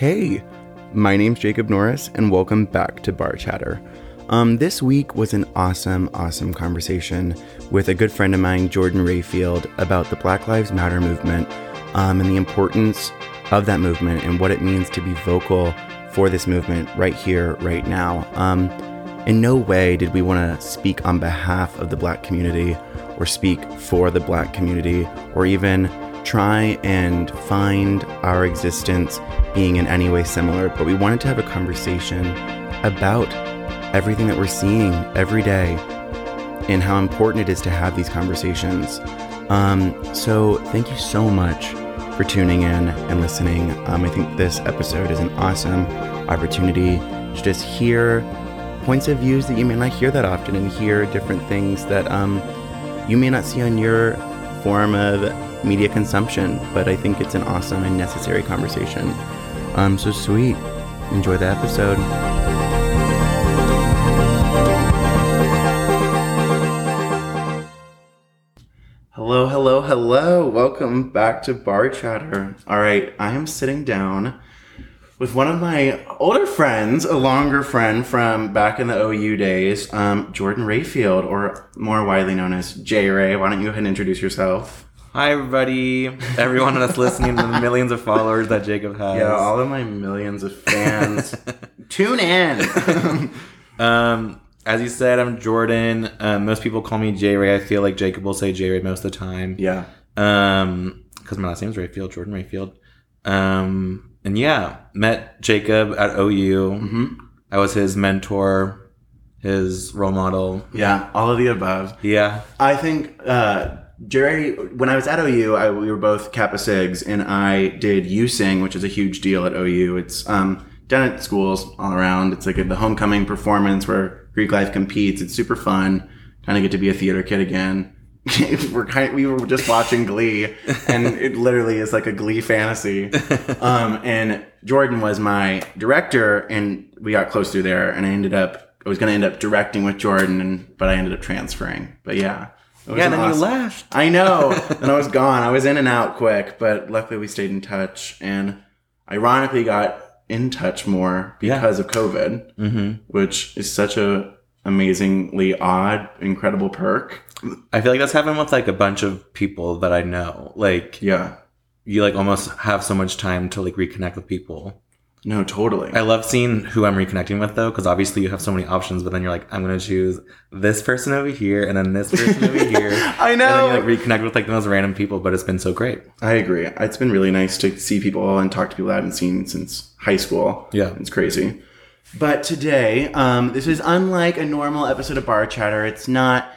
Hey, my name's Jacob Norris, and welcome back to Bar Chatter. Um, this week was an awesome, awesome conversation with a good friend of mine, Jordan Rayfield, about the Black Lives Matter movement um, and the importance of that movement and what it means to be vocal for this movement right here, right now. Um, in no way did we want to speak on behalf of the black community or speak for the black community or even try and find our existence being in any way similar, but we wanted to have a conversation about everything that we're seeing every day and how important it is to have these conversations. Um, so, thank you so much for tuning in and listening. Um, I think this episode is an awesome opportunity to just hear points of views that you may not hear that often and hear different things that um, you may not see on your form of media consumption. But I think it's an awesome and necessary conversation. Um, so sweet. Enjoy the episode. Hello, hello, hello. Welcome back to Bar Chatter. All right, I am sitting down with one of my older friends, a longer friend from back in the OU days, um, Jordan Rayfield, or more widely known as J Ray. Why don't you go ahead and introduce yourself? Hi, everybody. Everyone that's listening to the millions of followers that Jacob has. Yeah, all of my millions of fans. Tune in. um, as you said, I'm Jordan. Um, most people call me J Ray. I feel like Jacob will say J Ray most of the time. yeah. Um, because my last name is Rayfield, Jordan Rayfield. Um, and yeah, met Jacob at OU. hmm I was his mentor, his role model. Yeah, all of the above. Yeah. I think uh, J Ray, when I was at OU, I, we were both Kappa Sigs, and I did USing, which is a huge deal at OU. It's um, done at schools all around. It's like a, the homecoming performance where Greek life competes. It's super fun. Kind of get to be a theater kid again. we're kind we were just watching Glee, and it literally is like a Glee fantasy. Um, and Jordan was my director, and we got close through there, and I ended up I was going to end up directing with Jordan, and but I ended up transferring. But yeah, Yeah, and then awesome- you left. I know, and I was gone. I was in and out quick, but luckily we stayed in touch, and ironically got in touch more Yeah. because of COVID, Mm-hmm. which is such a amazingly odd, incredible perk. I feel like that's happened with like a bunch of people that I know. Like, Yeah, you like almost have so much time to like reconnect with people. No, totally. I love seeing who I'm reconnecting with though, because obviously you have so many options, but then you're like, I'm gonna choose this person over here and then this person over here. I know. And then you like reconnect with like the most random people, but it's been so great. I agree. It's been really nice to see people and talk to people I haven't seen since high school. Yeah. It's crazy. But today, um, this is unlike a normal episode of Bar Chatter. It's not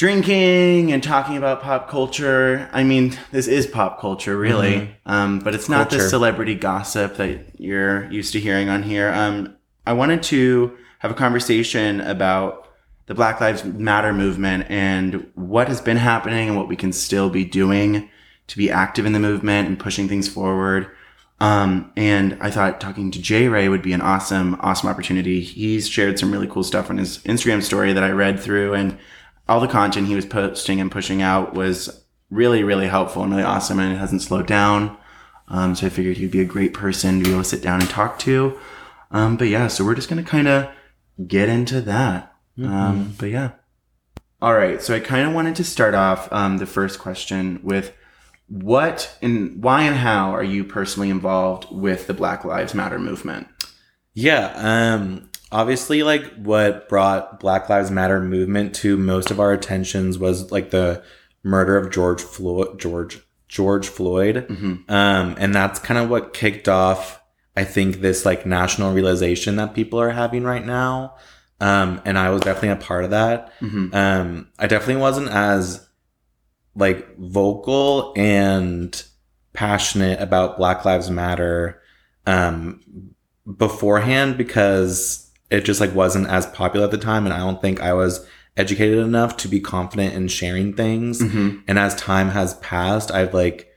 drinking and talking about pop culture. I mean, this is pop culture, really. Um, but it's not the celebrity gossip that you're used to hearing on here. Um, I wanted to have a conversation about the Black Lives Matter movement and what has been happening and what we can still be doing to be active in the movement and pushing things forward. Um, and I thought talking to Jay Ray would be an awesome, awesome opportunity. He's shared some really cool stuff on his Instagram story that I read through, and all the content he was posting and pushing out was really, really helpful and really awesome, and it hasn't slowed down. Um, so I figured he'd be a great person to be able to sit down and talk to. Um, but yeah, so we're just gonna kind of get into that. Um, but yeah. All right. So I kind of wanted to start off um, the first question with what and why and how are you personally involved with the Black Lives Matter movement? Yeah. Obviously like what brought Black Lives Matter movement to most of our attentions was like the murder of George Floyd George George Floyd. Mhm. Um and that's kind of what kicked off I think this like national realization that people are having right now. Um and I was definitely a part of that. Mm-hmm. Um I definitely wasn't as like vocal and passionate about Black Lives Matter um beforehand because it just like wasn't as popular at the time and I don't think I was educated enough to be confident in sharing things. Mm-hmm. And as time has passed, I've like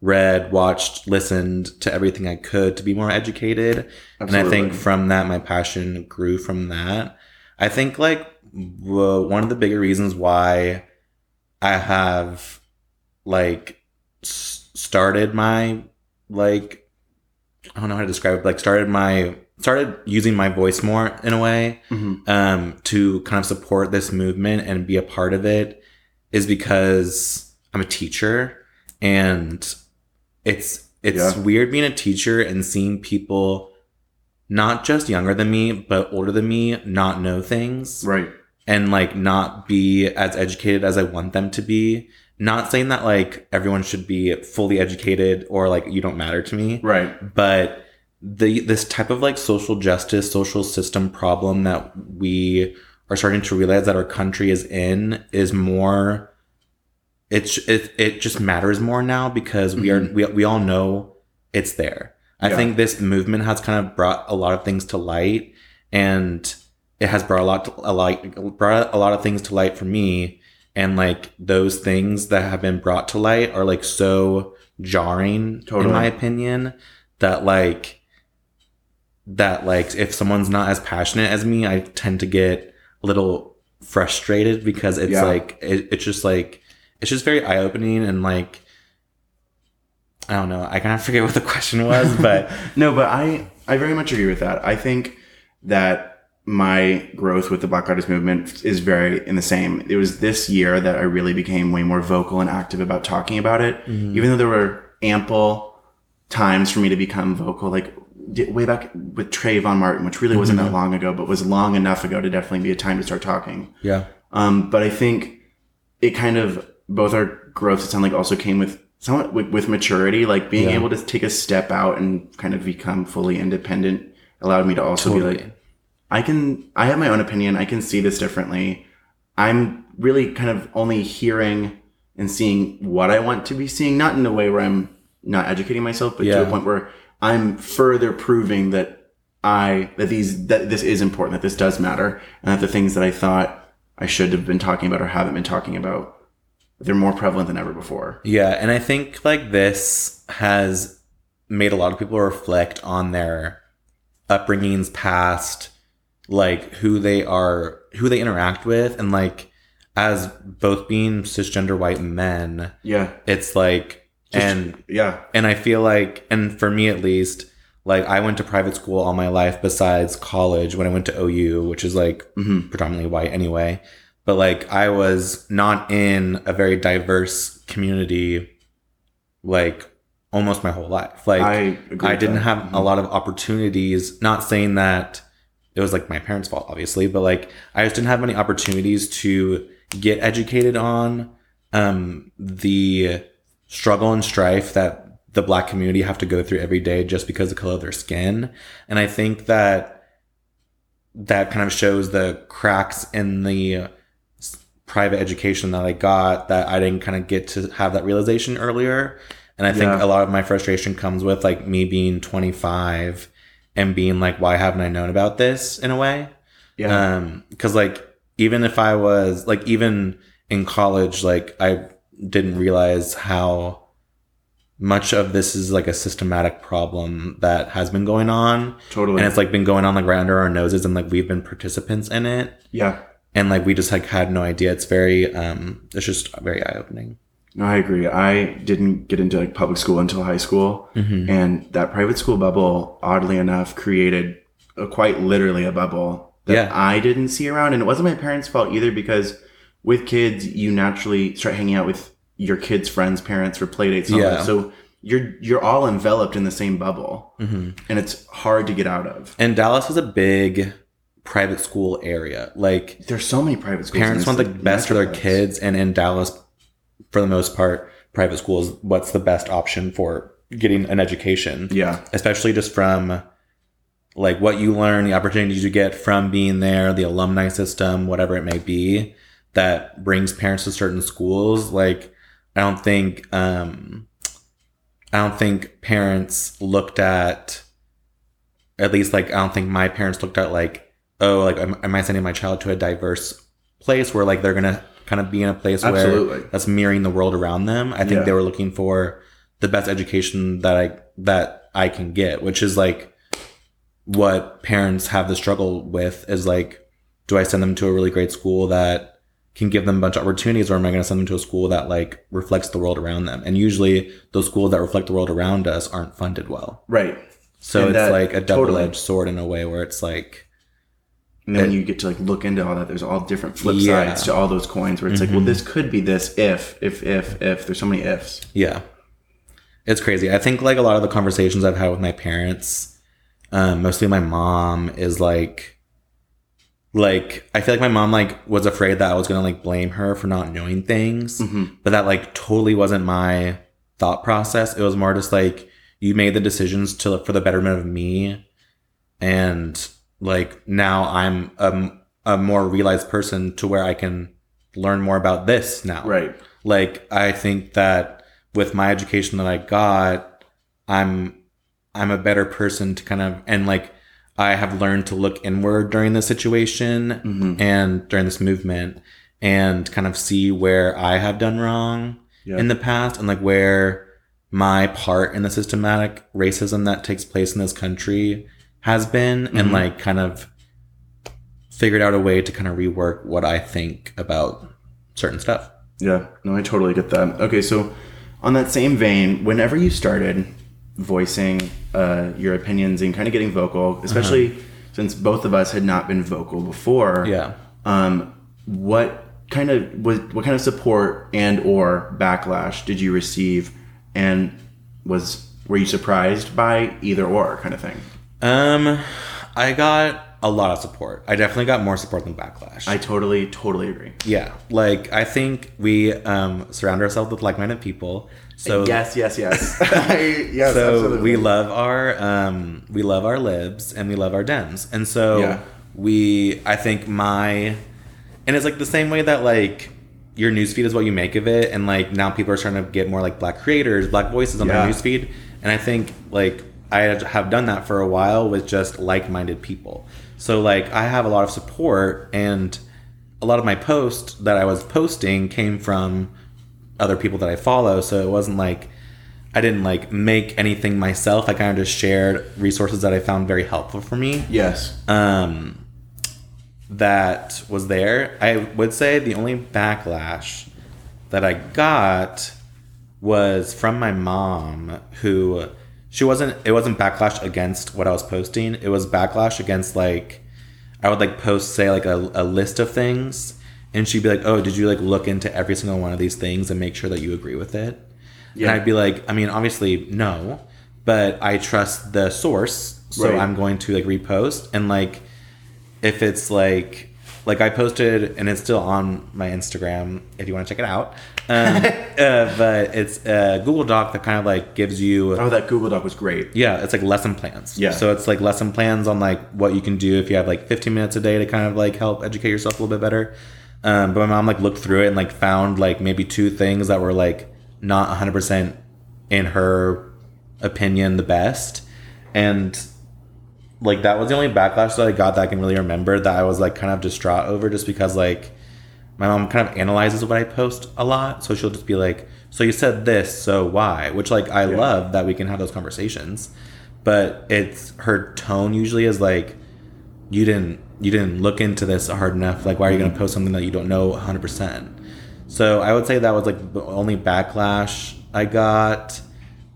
read, watched, listened to everything I could to be more educated. And I think from that, my passion grew from that. I think like w- one of the bigger reasons why I have like s- started my like I don't know how to describe it, like started my started using my voice more in a way Mhm. um, to kind of support this movement and be a part of it is because I'm a teacher and it's it's Yeah. weird being a teacher and seeing people not just younger than me but older than me not know things Right. and like not be as educated as I want them to be. Not saying that like everyone should be fully educated or like you don't matter to me, Right. but the this type of like social justice, social system problem that we are starting to realize that our country is in is more it's it, it just matters more now because we are mm-hmm. we, we all know it's there. I Yeah. think this movement has kind of brought a lot of things to light and it has brought a lot to, a lot brought a lot of things to light for me and like those things that have been brought to light are like so jarring Totally. in my opinion that like that like if someone's not as passionate as me i tend to get a little frustrated because it's Yeah. like it, it's just like it's just very eye-opening and like i don't know i kind of forget what the question was but no, but I I very much agree with that. I think that my growth with the Black Artist movement is very in the same. It was this year that I really became way more vocal and active about talking about it, mm-hmm. even though there were ample times for me to become vocal, like way back with Trayvon Martin, which really wasn't that long ago, but was long enough ago to definitely be a time to start talking. yeah Um, but I think it kind of both our growths, it sounded like also came with somewhat with, with maturity, like being Yeah. able to take a step out and kind of become fully independent allowed me to also be like, I can, I have my own opinion. I can see this differently. I'm really kind of only hearing and seeing what I want to be seeing, not in a way where I'm not educating myself, but to a point where I'm further proving that I, that these, that this is important, that this does matter, and that the things that I thought I should have been talking about or haven't been talking about, they're more prevalent than ever before. Yeah, and I think like this has made a lot of people reflect on their upbringings past like who they are who they interact with and like as both being cisgender white men Yeah. it's like Just- and Yeah. and I feel like, and for me at least, like I went to private school all my life besides college when I went to OU, which is like hmm predominantly white anyway. But like I was not in a very diverse community like almost my whole life. Like I I, didn't that. have Mhm. a lot of opportunities, not saying that it was like my parents' fault, obviously, but like I just didn't have many opportunities to get educated on um, the struggle and strife that the black community have to go through every day just because of the color of their skin. And I think that that kind of shows the cracks in the private education that I got that I didn't kind of get to have that realization earlier. And I think Yeah. a lot of my frustration comes with like me being 25 and being like, why haven't I known about this in a way? Yeah. Um, cause like, even if I was like, even in college, like I didn't realize how much of this is like a systematic problem that has been going on. totally. And it's like been going on like right under our noses and like we've been participants in it. yeah. And like we just like had no idea. It's very, um, it's just very eye opening. No, I agree. I didn't get into like public school until high school, Mm-hmm. and that private school bubble, oddly enough, created a, quite literally a bubble that Yeah. I didn't see around, and it wasn't my parents' fault either because with kids, you naturally start hanging out with your kids' friends' parents for play dates. Yeah. So you're you're all enveloped in the same bubble, Mm-hmm. and it's hard to get out of. And Dallas is a big private school area. Like There's so many private schools. parents want the best for their kids and in dallas for the most part private schools what's the best option for getting an education Yeah, especially just from like what you learn the opportunities you get from being there the alumni system whatever it may be that brings parents to certain schools like i don't think um i don't think parents looked at at least like i don't think my parents looked at like oh like am, am i sending my child to a diverse place where like they're gonna kind of be in a place where that's mirroring the world around them. I think Yeah. they were looking for the best education that I that I can get, which is like what parents have the struggle with is like, do I send them to a really great school that can give them a bunch of opportunities, or am I going to send them to a school that like reflects the world around them? And usually, those schools that reflect the world around us aren't funded well. Right. So And it's like a double edged sword in a way where it's like And then when you get to like look into all that, there's all different flip Yeah. Mm-hmm. sides to all those coins where it's like, well, this could be this if, if, if, if. There's so many ifs. Yeah. It's crazy. I think like a lot of the conversations I've had with my parents, um, mostly my mom, is like like I feel like my mom like was afraid that I was gonna like blame her for not knowing things. Mm-hmm. But that like totally wasn't my thought process. It was more just like you made the decisions to for the betterment of me and like now I'm a, a more realized person to where I can learn more about this now Right. like i think that with my education that i got i'm i'm a better person to kind of and like i have learned to look inward during this situation Mhm. and during this movement and kind of see where i have done wrong Yeah. in the past and like where my part in the systematic racism that takes place in this country has been and Mhm. like kind of figured out a way to kind of rework what i think about certain stuff Yeah, no, I totally get that. Okay, so on that same vein, whenever you started voicing uh, your opinions and kind of getting vocal, especially since both of us had not been vocal before, yeah um, what kind of was what kind of support and or backlash did you receive, and was were you surprised by either or kind of thing? Um, I got a lot of support. I definitely got more support than backlash. I totally, totally agree. yeah, like I think we um surround ourselves with like-minded people. So yes, yes, yes, yes. so absolutely. we love our um we love our libs and we love our dems, and so Yeah. we I think my and it's like the same way that like your newsfeed is what you make of it, and like now people are starting to get more like black creators, black voices on Yeah. their newsfeed, and I think like I have done that for a while with just like-minded people. So like I have a lot of support, and a lot of my posts that I was posting came from other people that I follow. So it wasn't like I didn't like make anything myself. I kind of just shared resources that I found very helpful for me. yes, Um, that was there. I would say the only backlash that I got was from my mom, who she wasn't. It wasn't backlash against what I was posting. It was backlash against like I would like post say like a, a list of things, and she'd be like, "Oh, did you like look into every single one of these things and make sure that you agree with it?" Yeah. And I'd be like, I mean, obviously no, but I trust the source, so Right. I'm going to like repost and like if it's like like I posted and it's still on my Instagram if you want to check it out. Um, uh, but it's a Google Doc that kind of like gives you oh, that Google Doc was great. yeah, it's like lesson plans. Yeah. So it's like lesson plans on like what you can do if you have like 15 minutes a day to kind of like help educate yourself a little bit better. Um, but my mom like looked through it and like found like maybe two things that were like not 100% in her opinion the best. And like that was the only backlash that I got that I can really remember that I was like kind of distraught over just because like my mom kind of analyzes what I post a lot. So she'll just be like, So you said this, so why? Which like I love that we can have those conversations. But it's her tone usually is like you didn't you didn't look into this hard enough. Like why are you gonna post something that you don't know hundred percent? So I would say that was like the only backlash I got.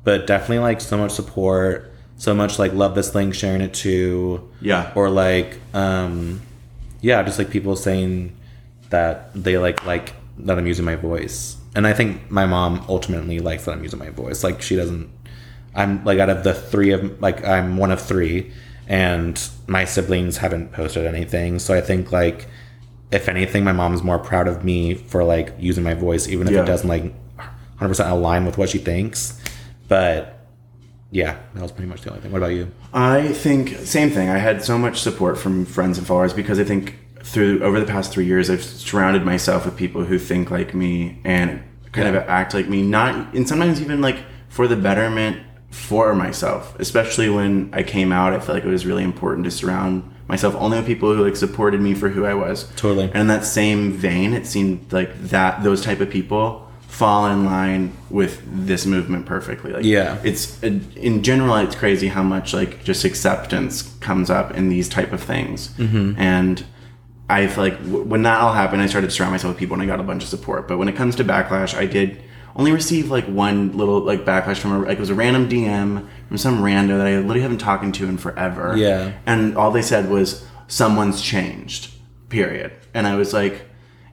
But definitely like so much support, so much like love this link, sharing it too. Yeah. or like um yeah just like people saying that they like like that i'm using my voice and i think my mom ultimately likes that i'm using my voice like she doesn't i'm like out of the three of like i'm one of three and my siblings haven't posted anything so i think like if anything my mom's more proud of me for like using my voice even if Yeah. it doesn't like 100% align with what she thinks but yeah that was pretty much the only thing what about you I think same thing. I had so much support from friends and followers because I think through over the past three years, I've surrounded myself with people who think like me and kind of act like me. Not and sometimes even like for the betterment for myself. Especially when I came out, I felt like it was really important to surround myself only with people who like supported me for who I was. Totally. And in that same vein, it seemed like that those type of people fall in line with this movement perfectly. Like Yeah. it's in general it's crazy how much like just acceptance comes up in these type of things Mm-hmm. and i feel like w- when that all happened i started to surround myself with people and i got a bunch of support but when it comes to backlash i did only received like one little like backlash from a, like it was a random DM from some rando that I literally haven't talking to in forever. Yeah. And all they said was someone's changed. Period. And I was like,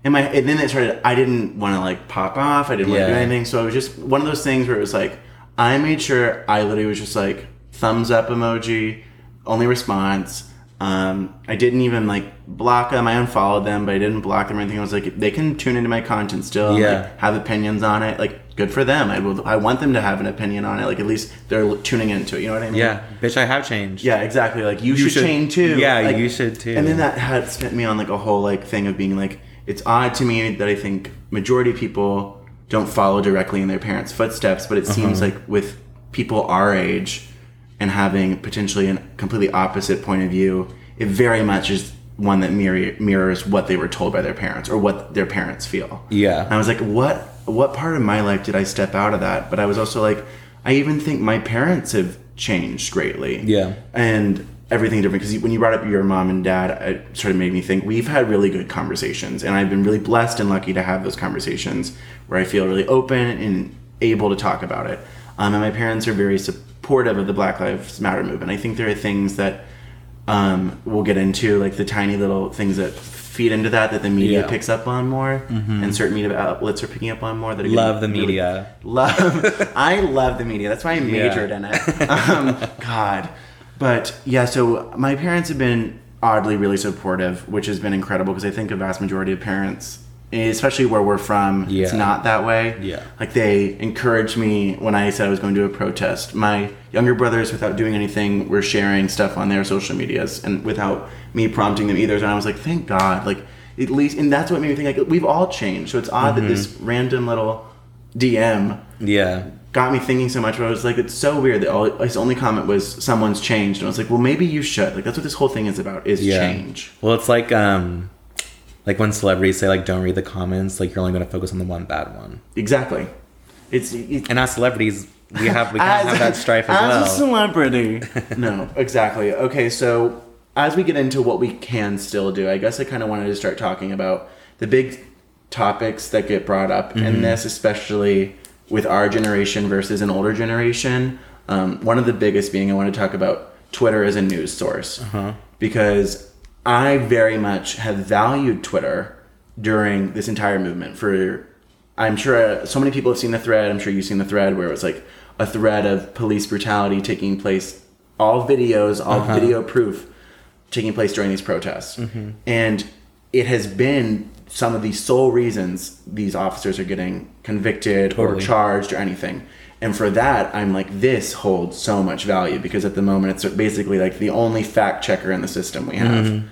and my and then it started. I didn't want to like pop off. I didn't want to do anything. So it was just one of those things where it was like I made sure I literally was just like thumbs up emoji, only response. Um, I didn't even like block them. I unfollowed them, but I didn't block them or anything. I was like, they can tune into my content still. and, Yeah. like, have opinions on it. Like, good for them. I will. I want them to have an opinion on it. Like, at least they're tuning into it. You know what I mean? Yeah, bitch, I have changed. Yeah, exactly. Like you, should, should- change too. yeah, Like, you should too. And then that had sent me on like a whole like thing of being like, it's odd to me that I think majority of people don't follow directly in their parents' footsteps, but it seems Uh-huh. like with people our age and having potentially a completely opposite point of view, it very much is one that mirror, mirrors what they were told by their parents or what their parents feel. Yeah. And I was like, what what part of my life did I step out of that? But I was also like, I even think my parents have changed greatly. Yeah. And everything different because when you brought up your mom and dad, it sort of made me think we've had really good conversations, and I've been really blessed and lucky to have those conversations where I feel really open and able to talk about it. Um, and my parents are very supportive of the Black Lives Matter movement. I think there are things that um, we'll get into, like the tiny little things that feed into that that the media Yeah. Mm-hmm. picks up on more, and certain media outlets are picking up on more. That are Love the really- media. Love. I love the media. That's why I majored in it. Um, God. But yeah, so my parents have been oddly really supportive, which has been incredible because I think a vast majority of parents, especially where we're from, it's not that way. Yeah. Like they encouraged me when I said I was going to a protest. My younger brothers, without doing anything, were sharing stuff on their social medias and without me prompting them either. And I was like, thank God. Like at least, and that's what made me think like we've all changed. So it's odd that this random little DM Yeah. got me thinking so much. Where I was like, it's so weird that all, his only comment was someone's changed, and I was like, well, maybe you should. Like that's what this whole thing is about is Yeah. change. Well, it's like um, like when celebrities say like don't read the comments, like you're only going to focus on the one bad one. Exactly. It's it, And as celebrities, we have we can have that strife as, as well. a celebrity. no, exactly. Okay, so as we get into what we can still do, I guess I kind of wanted to start talking about the big topics that get brought up, Mm-hmm. and this especially with our generation versus an older generation. Um, one of the biggest being I want to talk about Twitter as a news source Uh-huh. because I very much have valued Twitter during this entire movement for I'm sure so many people have seen the thread. I'm sure you've seen the thread where it was like a thread of police brutality taking place, all videos, all Uh-huh. video proof taking place during these protests. Mm-hmm. And it has been some of the sole reasons these officers are getting convicted or charged or anything. And for that, I'm like, this holds so much value because at the moment it's basically like the only fact checker in the system we have. Mm-hmm.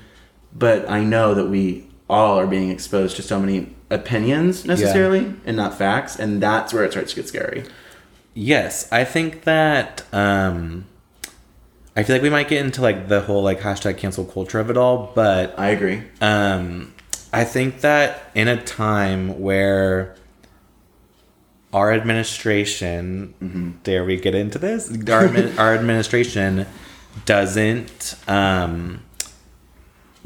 But I know that we all are being exposed to so many opinions necessarily and not facts. And that's where it starts to get scary. Yes, I think that um I feel like we might get into like the whole like hashtag cancel culture of it all, but I agree. um I think that in a time where our administration dare we get into this? Our, our administration doesn't um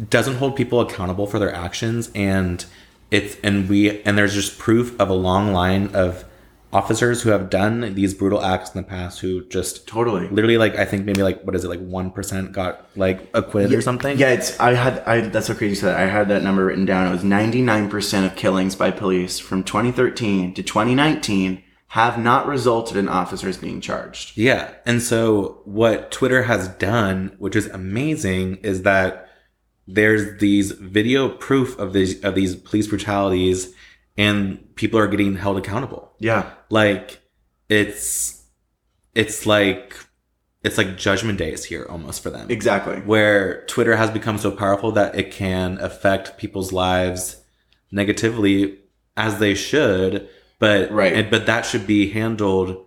doesn't hold people accountable for their actions and it's and we and there's just proof of a long line of officers who have done these brutal acts in the past who just Totally. literally like I think maybe like what is it like one percent got like acquitted or something. Yeah, it's I had I that's so crazy you said that. I had that number written down. It was 99% of killings by police from 2013 to 2019 have not resulted in officers being charged. Yeah. And so what Twitter has done, which is amazing, is that there's these video proof of these of these police brutalities and people are getting held accountable. Yeah. Like it's it's like it's like judgment day is here almost for them. Exactly. Where Twitter has become so powerful that it can affect people's lives negatively as they should, but Right. and- but that should be handled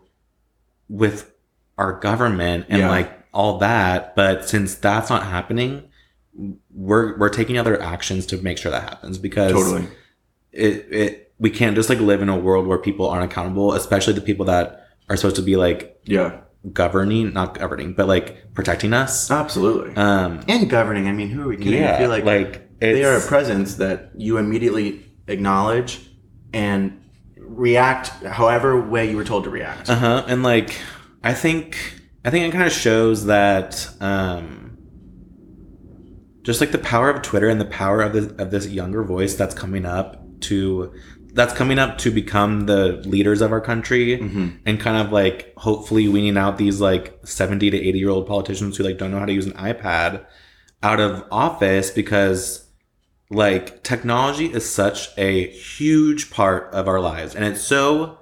with our government and Yeah. like all that. But since that's not happening, we're we're taking other actions to make sure that happens because Totally. It it we can't just like live in a world where people aren't accountable, especially the people that are supposed to be like Yeah. governing, not governing, but like protecting us. Absolutely. Um, and governing. I mean, who are we kidding? I feel like, like they are a presence that you immediately acknowledge and react however way you were told to react. Uh huh. And like, I think, I think it kind of shows that, um, just like the power of Twitter and the power of this of this younger voice that's coming up to, that's coming up to become the leaders of our country, Mhm. and kind of like hopefully weaning out these like seventy to eighty year old politicians who like don't know how to use an iPad out of office because like technology is such a huge part of our lives and it's so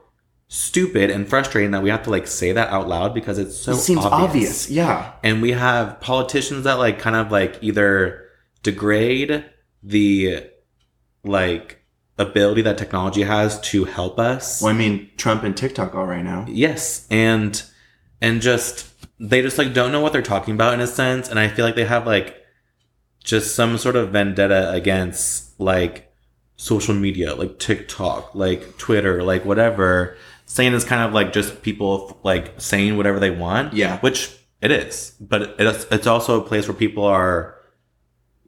stupid and frustrating that we have to like say that out loud because it's so it seems obvious. obvious. Yeah. and we have politicians that like kind of like either degrade the like ability that technology has to help us Well, I mean, Trump and TikTok all right now. yes and and just they just like don't know what they're talking about in a sense and i feel like they have like just some sort of vendetta against like social media like tiktok like twitter like whatever saying it's kind of like just people like saying whatever they want Yeah. which it is but it's, it's also a place where people are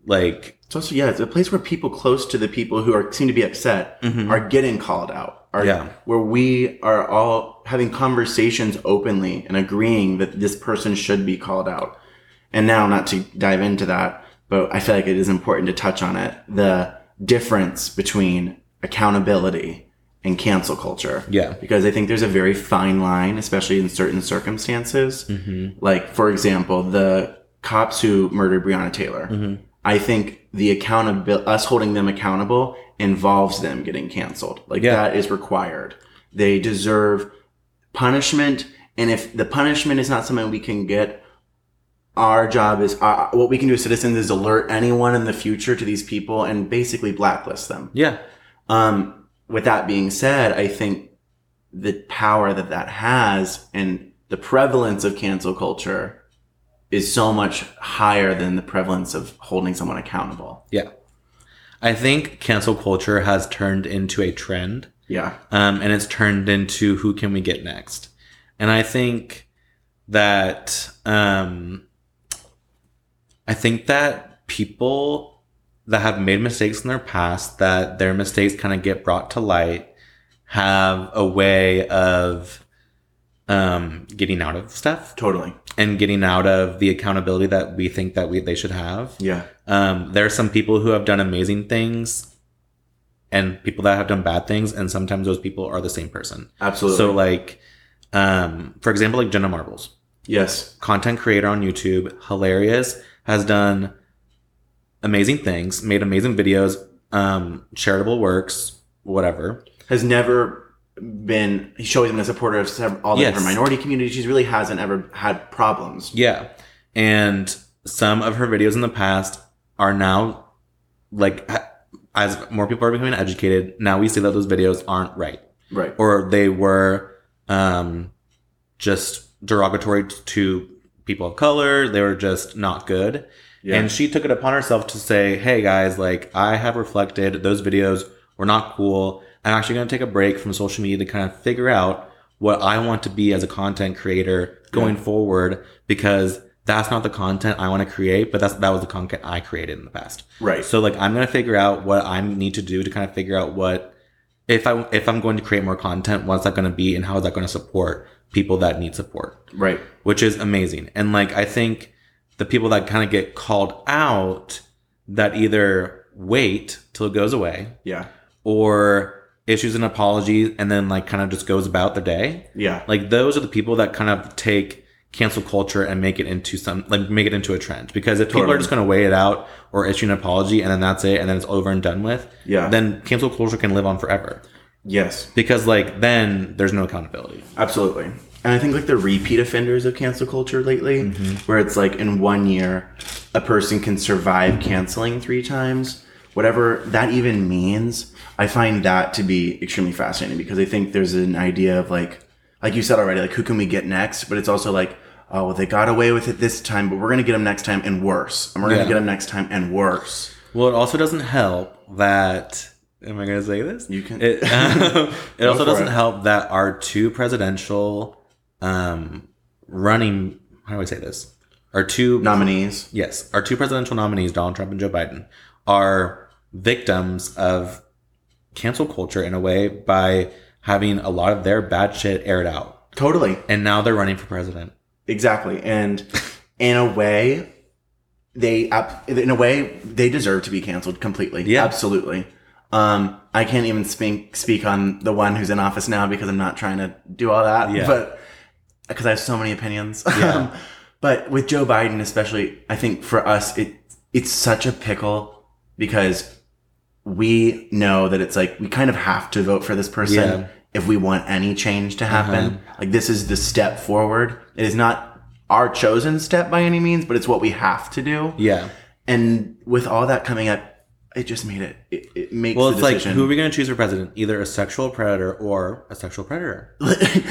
like It's also yeah, it's a place where people close to the people who are seem to be upset Mhm. are getting called out. Are, Yeah. Where we are all having conversations openly and agreeing that this person should be called out. And now, not to dive into that, but I feel like it is important to touch on it. The difference between accountability and cancel culture. yeah Because I think there's a very fine line, especially in certain circumstances. hmm Like, for example, the cops who murdered Breonna Taylor. Mhm. I think the accountability, us holding them accountable, involves them getting canceled. Like Yeah. that is required. They deserve punishment, and if the punishment is not something we can get, our job is uh, what we can do as citizens is alert anyone in the future to these people and basically blacklist them. yeah Um, with that being said, I think the power that that has and the prevalence of cancel culture is so much higher than the prevalence of holding someone accountable. yeah i think cancel culture has turned into a trend Yeah. um, and it's turned into who can we get next and i think that um, i think that people that have made mistakes in their past that their mistakes kind of get brought to light have a way of um, getting out of stuff Totally. And getting out of the accountability that we think that we they should have Yeah. um, there are some people who have done amazing things and people that have done bad things and sometimes those people are the same person Absolutely. so like um, for example like jenna marbles yes. content creator on youtube hilarious has done amazing things made amazing videos um, charitable works whatever Has never been, she's always been a supporter of sev- all the Yes. different minority communities. She really hasn't ever had problems. Yeah. And some of her videos in the past are now like as more people are becoming educated, now we see that those videos aren't right Right. or they were um just derogatory to people of color, they were just not good. Yeah. And she took it upon herself to say, "Hey guys, like I have reflected those videos were not cool. I'm actually going to take a break from social media to kind of figure out what I want to be as a content creator going forward because that's not the content I want to create, but that's that was the content I created in the past. right. So like I'm going to figure out what I need to do to kind of figure out what if I if I'm going to create more content, what's that going to be and how is that going to support people that need support right. which is amazing. And like I think the people that kind of get called out that either wait till it goes away Yeah. or issues an apology and then like kind of just goes about their day. Yeah. Like those are the people that kind of take cancel culture and make it into some like make it into a trend. Because if people are just going to weigh it out or issue an apology and then that's it and then it's over and done with, Yeah. then cancel culture can live on forever. yes. Because like then there's no accountability. Absolutely. And I think like the repeat offenders of cancel culture lately, mm-hmm. where it's like in one year, a person can survive canceling three times, whatever that even means. I find that to be extremely fascinating because I think there's an idea of like, like you said already, like who can we get next? But it's also like, oh, well, they got away with it this time, but we're going to get them next time and worse. And we're going Yeah. to get them next time and worse. Well, it also doesn't help that. Am I going to say this? You can- It, it also doesn't it. help that our two presidential um, running. How do I say this? Our two Nominees. yes, our two presidential nominees, Donald Trump and Joe Biden, are victims of cancel culture in a way by having a lot of their bad shit aired out. Totally. And now they're running for president. Exactly. And in a way, they up in a way they deserve to be canceled completely. Yeah. Absolutely. Um, I can't even speak speak on the one who's in office now because I'm not trying to do all that. Yeah. But because I have so many opinions. Yeah. Um, but with Joe Biden especially, I think for us it it's such a pickle because we know that it's like we kind of have to vote for this person Yeah. Uh-huh. if we want any change to happen. Like this is the step forward. It is not our chosen step by any means, but it's what we have to do. Yeah. And with all that coming up, it just made it. It, makes it makes Well, the it's like, who are we going to choose for president? Either a sexual predator or a sexual predator.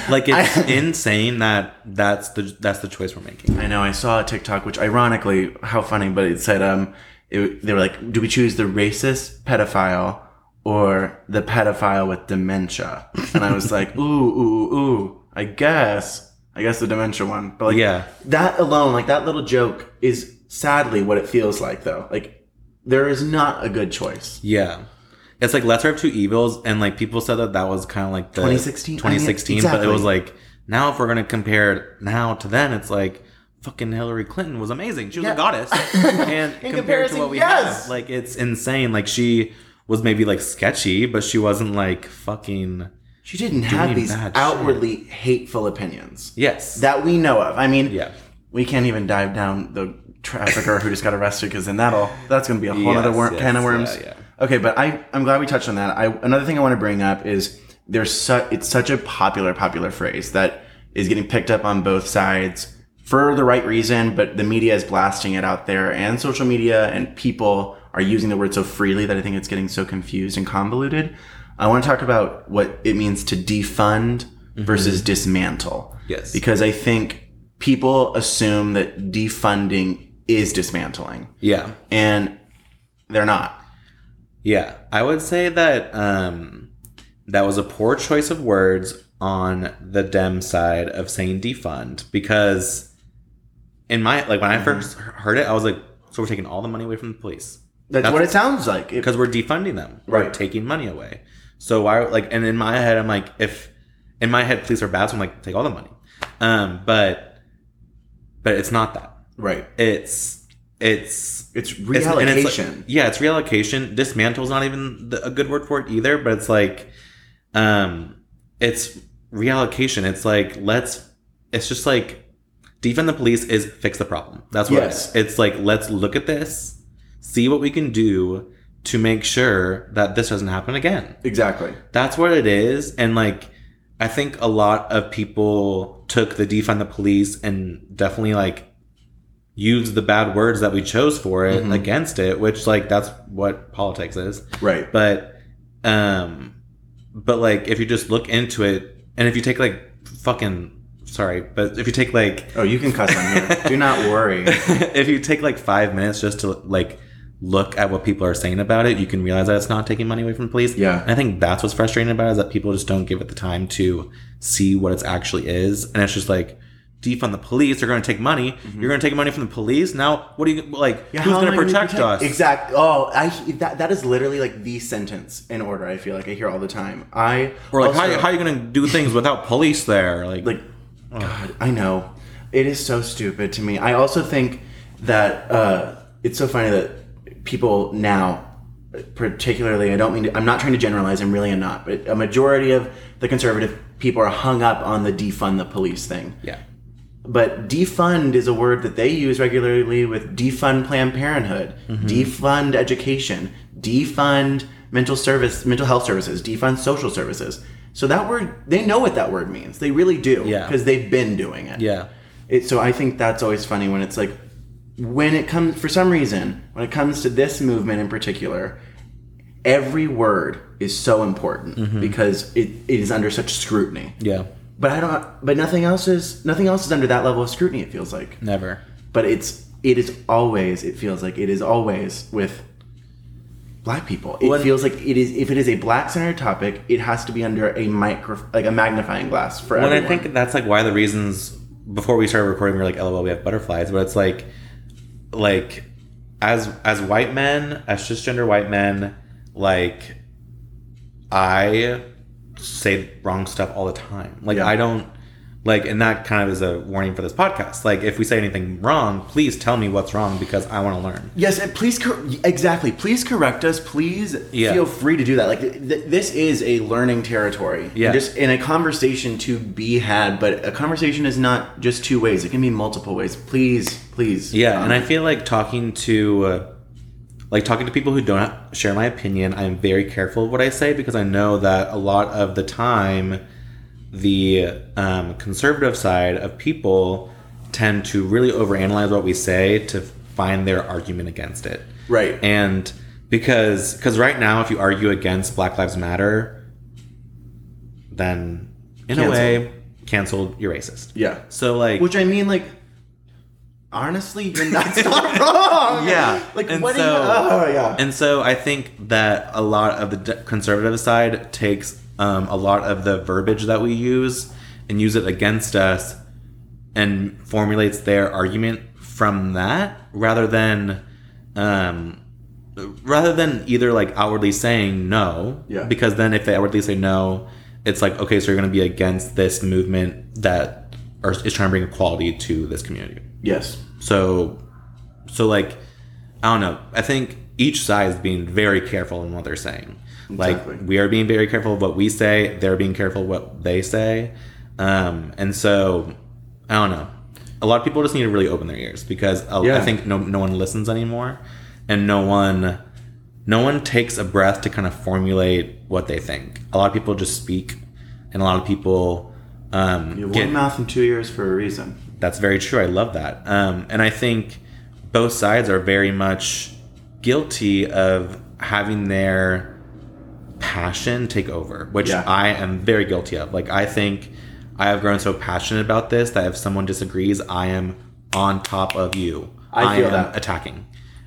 Like it's I- insane that that's the that's the choice we're making. I know. I saw a TikTok, which ironically, how funny, but it said, um, it, they were like, do we choose the racist pedophile or the pedophile with dementia? And I was like, ooh, ooh, ooh, I guess, I guess the dementia one. But like, Yeah. that alone, like that little joke is sadly what it feels like though. Like, there is not a good choice. Yeah. It's like lesser of two evils, and like people said that that was kind of like the 2016? 2016, I mean, but it was like now if we're gonna compare it now to then, it's like fucking Hillary Clinton was amazing. She was Yeah. a goddess, and compared to what we yes. have, like it's insane. Like she was maybe like sketchy, but she wasn't like fucking She didn't have these bad shit. outwardly hateful opinions yes. that we know of. I mean, yeah. we can't even dive down the trafficker who just got arrested because then that'll that's going to be a whole other wor- yes, can of worms. yeah, Okay, but I I'm glad we touched on that. I another thing I want to bring up is there's su- it's such a popular popular phrase that is getting picked up on both sides for the right reason, but the media is blasting it out there and social media and people are using the word so freely that I think it's getting so confused and convoluted. I want to talk about what it means to defund versus dismantle. Yes. Because I think people assume that defunding is dismantling Yeah. and they're not. Yeah, I would say that um, that was a poor choice of words on the Dem side of saying defund because in my like when I first heard it, I was like, so we're taking all the money away from the police That's, what it sounds like. It- because we're defunding them, we're Right. taking money away. So why like and in my head, I'm like, if in my head police are bad, so I'm like, take all the money, um, but but it's not that. right. It's it's It's and it's like- reallocation. yeah, it's reallocation. Dismantle is not even the, a good word for it either, but it's like, um, it's reallocation. It's like let's. It's just like defund the police is fix the problem. That's what Yes. it is. It's like let's look at this, see what we can do to make sure that this doesn't happen again. exactly. That's what it is. And like, I think a lot of people took the defund the police and definitely like used the bad words that we chose for it Mhm. against it, which like that's what politics is. Right. But, um, but like if you just look into it and if you take like fucking, sorry, but if you take like, Oh, you can cuss on here. Do not worry. if you take like five minutes just to like look at what people are saying about it, you can realize that it's not taking money away from police. Yeah. And I think that's what's frustrating about it is that people just don't give it the time to see what it actually is. And it's just like defund the police, they're gonna take money. You're gonna take money from the police. Now what are you like Mm-hmm. Yeah, who's gonna am I protect, us? Exactly. Oh, I that that is literally like the sentence in order. I feel like I hear all the time. I Or like also- how, how are you gonna do things without police there? Like, like god i know it is so stupid to me i also think that uh it's so funny that people now particularly i don't mean to, i'm not trying to generalize i'm really not but a majority of the conservative people are hung up on the defund the police thing yeah. but defund is a word that they use regularly with defund Planned Parenthood, defund education, defund mental service, mental health services, defund social services. So that word, they know what that word means. They really do, Yeah. because they've been doing it. Yeah. It, so I think that's always funny when it's like, when it comes for some reason, when it comes to this movement in particular, every word is so important mm-hmm. because it, it is under such scrutiny. Yeah. But I don't. But nothing else is nothing else is under that level of scrutiny. It feels like. Never. But it's it is always. It feels like it is always with black people. It Well, feels like it is. If it is a black centered topic, it has to be under a micro, like a magnifying glass for Well, I think that's like why the reasons before we started recording we were like, "LOL, we have butterflies," but it's like, like as as white men, as cisgender white men, like I say wrong stuff all the time. Like Yeah. I don't like, and that kind of is a warning for this podcast. Like if we say anything wrong, please tell me what's wrong because I want to learn. Yes, and please, cor- exactly. Please correct us. Please Yeah. feel free to do that. Like th- th- this is a learning territory. Yeah. And just in a conversation to be had, but a conversation is not just two ways. It can be multiple ways. Please, please. Yeah, um, and I feel like talking to uh, like talking to people who don't share my opinion, I'm very careful of what I say because I know that a lot of the time the um, conservative side of people tend to really overanalyze what we say to find their argument against it. right. And because because right now if you argue against Black Lives Matter, then in a way canceled, you're racist. yeah. So like Which I mean, like, honestly, you're not, not wrong. Yeah, Like, and what do you- so- oh, yeah. And so I think that a lot of the conservative side takes um, a lot of the verbiage that we use and use it against us and formulates their argument from that rather than um, rather than either like outwardly saying no Yeah. because then if they outwardly say no it's like okay so you're going to be against this movement that are, is trying to bring equality to this community yes. so, so like, I don't know. I think each side is being very careful in what they're saying. Exactly. Like we are being very careful of what we say. They're being careful of what they say. Um, and so, I don't know. A lot of people just need to really open their ears because uh, Yeah. I think no no one listens anymore, and no one no one takes a breath to kind of formulate what they think. A lot of people just speak, and a lot of people um, get one mouth and two ears for a reason. that's very true. I love that. Um, and I think both sides are very much guilty of having their passion take over, which Yeah. I am very guilty of. Like, I think I have grown so passionate about this that if someone disagrees, I am on top of you. I feel am that. attacking.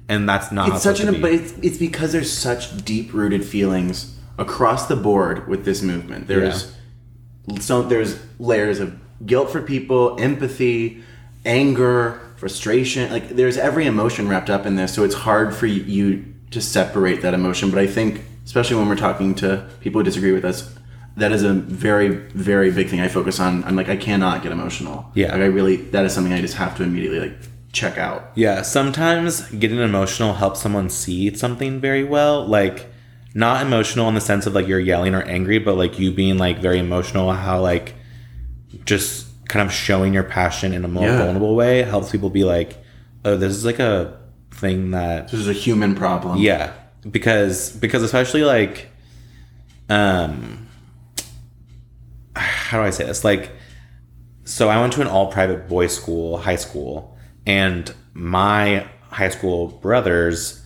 And that's not it's such an to but be. it's, it's because there's such deep rooted feelings across the board with this movement there's so there's layers of guilt for people empathy anger frustration like there's every emotion wrapped up in this so it's hard for you to separate that emotion but i think especially when we're talking to people who disagree with us that is a very very big thing i focus on i'm like i cannot get emotional Yeah. like i really that is something i just have to immediately like check out Yeah, sometimes getting emotional helps someone see something very well. Like, not emotional in the sense of like you're yelling or angry, but like you being like very emotional, how like just kind of showing your passion in a more Yeah. vulnerable way helps people be like, oh, this is like a thing that this is a human problem yeah, because because especially like, um, how do I say this? Like, so I went to an all private boys' school, high school, and my high school brothers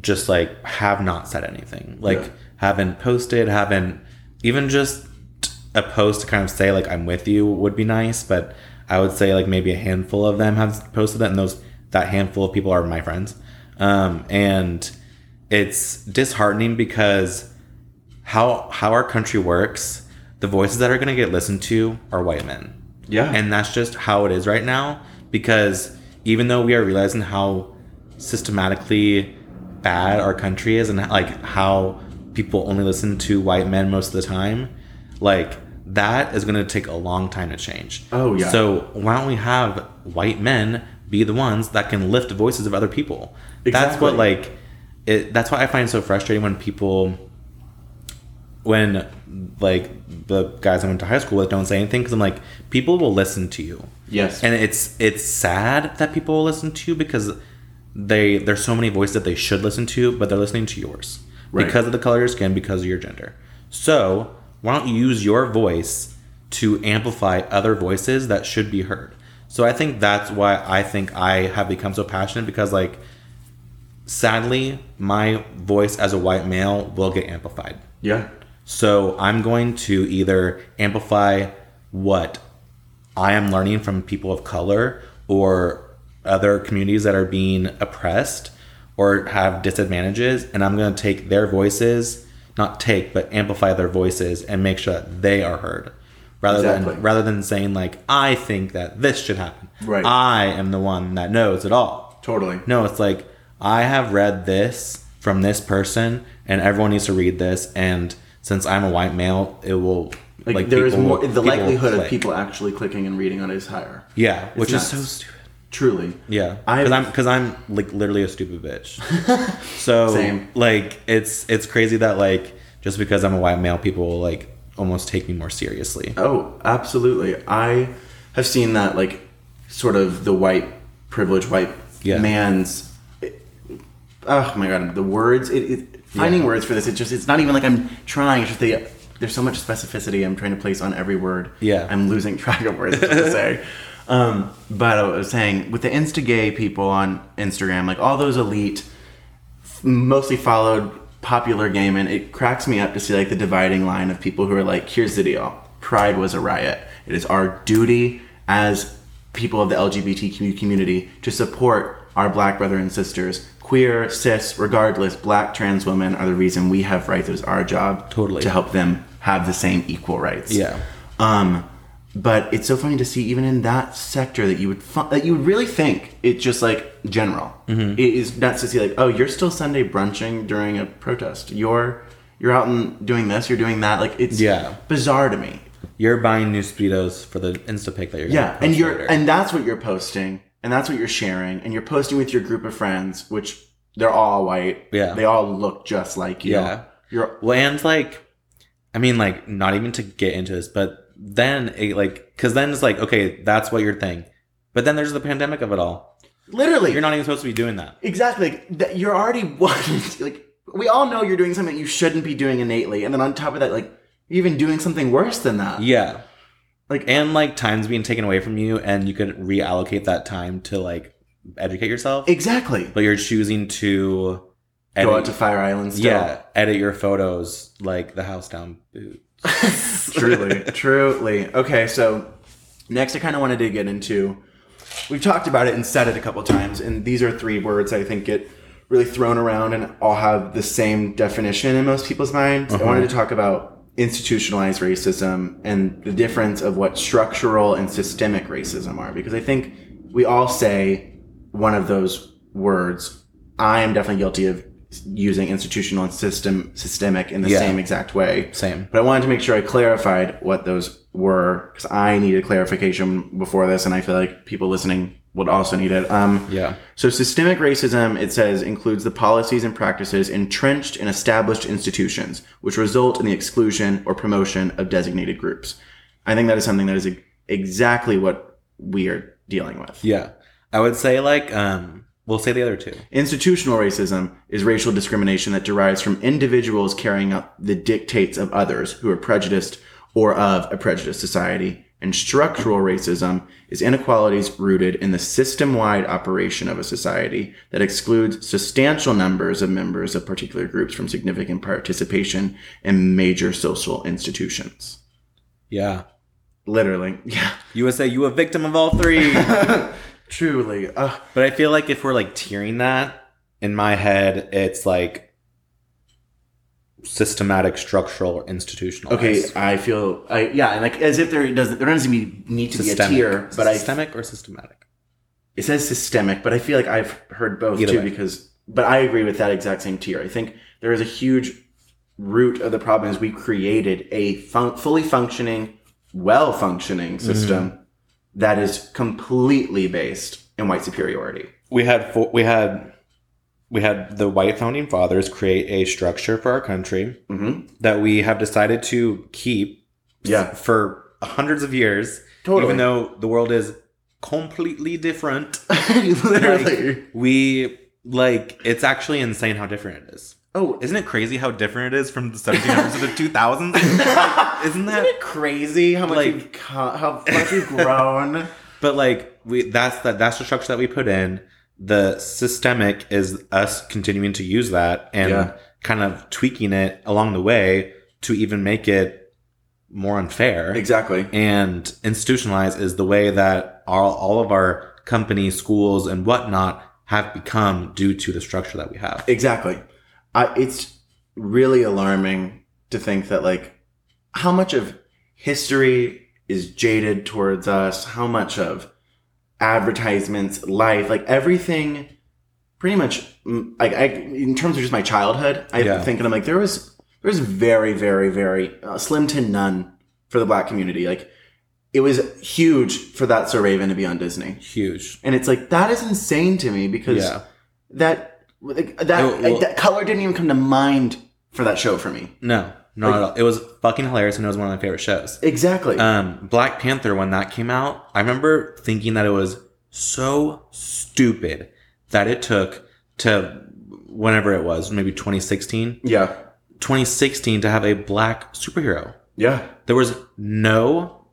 just like have not said anything. Like, Yeah. haven't posted, haven't even just a post to kind of say like I'm with you would be nice, but I would say like maybe a handful of them have posted that, and those that handful of people are my friends. Um, and it's disheartening because how how our country works, the voices that are going to get listened to are white men. Yeah. And that's just how it is right now because even though we are realizing how systematically bad our country is and like how people only listen to white men most of the time, like that is going to take a long time to change. Oh, yeah. So why don't we have white men be the ones that can lift voices of other people? That's what like it that's why I find it so frustrating when people when like the guys I went to high school with don't say anything because I'm like people will listen to you Yes. and it's it's sad that people will listen to you because they there's so many voices that they should listen to but they're listening to yours Right. because of the color of your skin because of your gender so why don't you use your voice to amplify other voices that should be heard so I think that's why I think I have become so passionate because like sadly my voice as a white male will get amplified yeah. so I'm going to either amplify what I am learning from people of color or other communities that are being oppressed or have disadvantages, and I'm going to take their voices, not take, but amplify their voices and make sure that they are heard. Rather Exactly. than rather than saying like I think that this should happen. Right. I am the one that knows it all. Totally. No, it's like I have read this from this person, and everyone needs to read this, and since I'm a white male, it will Like, there is more. The likelihood of people actually clicking and reading on it is higher. yeah, which is so stupid. Truly. Yeah, because I'm because I'm like literally a stupid bitch. so Same. like it's it's crazy that like just because I'm a white male, people will like almost take me more seriously. Oh, absolutely. I have seen that, like, sort of the white privileged white Yeah. man's. Oh my god, the words. It, it finding Yeah. words for this. It just. It's not even like I'm trying. It's just the. There's so much specificity I'm trying to place on every word. Yeah. I'm losing track of words to say. Um, but I was saying with the insta gay people on Instagram, like all those elite, mostly followed popular gay men, it cracks me up to see like the dividing line of people who are like, here's the deal. Pride was a riot. It is our duty as people of the LGBTQ community to support our black brother and sisters. Queer, cis, regardless, black trans women are the reason we have rights. It is our job Totally. to help them have the same equal rights. Yeah. Um, but it's so funny to see even in that sector that you would fu- that you would really think it's just like general. Mm-hmm. It is nuts to see like, oh, you're still Sunday brunching during a protest. You're you're out and doing this. You're doing that. Like it's Yeah. bizarre to me. You're buying new speedos for the Insta pic that you're Yeah, and you're later. and that's what you're posting, and that's what you're sharing, and you're posting with your group of friends, which they're all white. Yeah. they all look just like you. Yeah. you're Well, and like, I mean, like, not even to get into this, but then it like, because then it's like, okay, that's what your thing, but then there's the pandemic of it all. literally You're not even supposed to be doing that. Exactly. Like, that you're already like we all know you're doing something you shouldn't be doing innately, and then on top of that, like you're even doing something worse than that. Yeah, Like and like time's being taken away from you, and you could reallocate that time to like educate yourself, exactly. but you're choosing to Go out to Fire Island. Still. yeah, edit your photos like the house down boot. truly, truly. Okay, so next, I kind of wanted to get into. We've talked about it and said it a couple times, and these are three words I think get really thrown around and all have the same definition in most people's minds. I wanted uh-huh. to talk about institutionalized racism and the difference of what structural and systemic racism are, because I think we all say one of those words. I am definitely guilty of using institutional and system systemic in the Yeah. same exact way. Same. But I wanted to make sure I clarified what those were because I needed clarification before this, and I feel like people listening would also need it. Um, Yeah. so systemic racism, it says, includes the policies and practices entrenched in established institutions, which result in the exclusion or promotion of designated groups. I think that is something that is exactly what we are dealing with. Yeah. I would say like um we'll say the other two. Institutional racism is racial discrimination that derives from individuals carrying out the dictates of others who are prejudiced or of a prejudiced society. And structural racism is inequalities rooted in the system wide operation of a society that excludes substantial numbers of members of particular groups from significant participation in major social institutions. Yeah. Literally. Yeah. USA, you a victim of all three. Truly. Uh, but I feel like if we're like tearing that, in my head, it's like systematic, structural, or institutional. okay, I feel I yeah, and like as if there doesn't there doesn't be, need to be a tier, but I systemic or systematic. it says systemic, but I feel like I've heard both Either too way. because but I agree with that exact same tier. I think there is a huge root of the problem is we created a fun- fully functioning, well functioning Mm-hmm. system that is completely based in white superiority. We had we had we had the white founding fathers create a structure for our country hmm that we have decided to keep Yeah. for hundreds of years, Totally. even though the world is completely different. Literally. Like, we like it's actually insane how different it is. oh, Isn't it crazy how different it is from the 1700s to the 2000s? Like, isn't isn't that? it crazy how much Like- co- how much we've grown? But like we that's the that's the structure that we put in. The systemic is us continuing to use that and Yeah. kind of tweaking it along the way to even make it more unfair. exactly. And institutionalized is the way that all, all of our companies, schools, and whatnot have become due to the structure that we have. Exactly. I, it's really alarming to think that like how much of history is jaded towards us, how much of advertisements, life, like everything, pretty much. mm, Like I, in terms of just my childhood, I Yeah. think and I'm like there was There's very, very, very uh, slim to none for the black community. Like it was huge for That's So Raven to be on Disney, Huge. and it's like that is insane to me because Yeah. that like, that It- well- that color didn't even come to mind for that show for me. No, not at all. It was fucking hilarious and it was one of my favorite shows. Exactly. Um, Black Panther, when that came out, I remember thinking that it was so stupid that it took to whenever it was, maybe 2016, yeah. 2016 to have a black superhero. Yeah. There was no,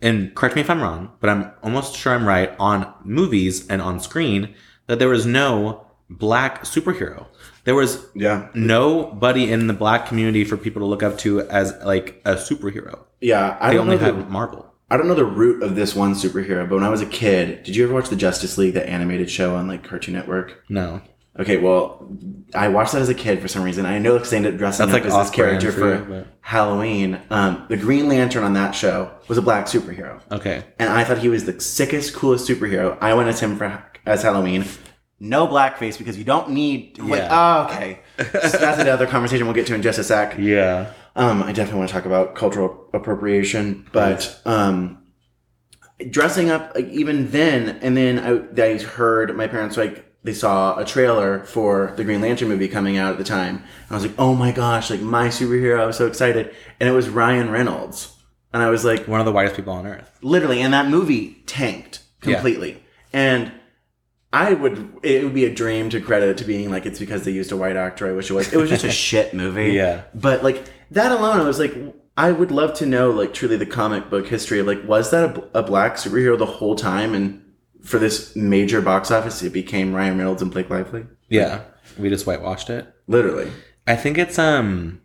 and correct me if I'm wrong, but I'm almost sure I'm right on movies and on screen that there was no black superhero. There was Yeah. nobody in the black community for people to look up to as like a superhero. Yeah. I They don't only know. had The, Marvel. I don't know the root of this one superhero, but when I was a kid, did you ever watch the Justice League, that animated show on like Cartoon Network? No. Okay, well, I watched that as a kid for some reason. I know because they ended up dressing That's up like as this character for for you, but- Halloween. Um, the Green Lantern on that show was a black superhero, Okay. and I thought he was the sickest, coolest superhero. I went as him for as Halloween. No blackface because you don't need. Like, Yeah. oh, okay. So that's another conversation we'll get to in just a sec. Yeah. Um, I definitely want to talk about cultural appropriation, but um, dressing up like, even then, and then I, I heard my parents like they saw a trailer for the Green Lantern movie coming out at the time. And I was like, oh my gosh, like my superhero! I was so excited, and it was Ryan Reynolds, and I was like, One of the whitest people on earth. literally, and that movie tanked Yeah. completely, and. I would. It would be a dream to credit it to being like it's because they used a white actor. I wish it was. It was just a shit movie. Yeah. But like that alone, I was like, I would love to know like truly the comic book history of like was that a, a black superhero the whole time, and for this major box office, it became Ryan Reynolds and Blake Lively. Yeah. We just whitewashed it. Literally. I think it's um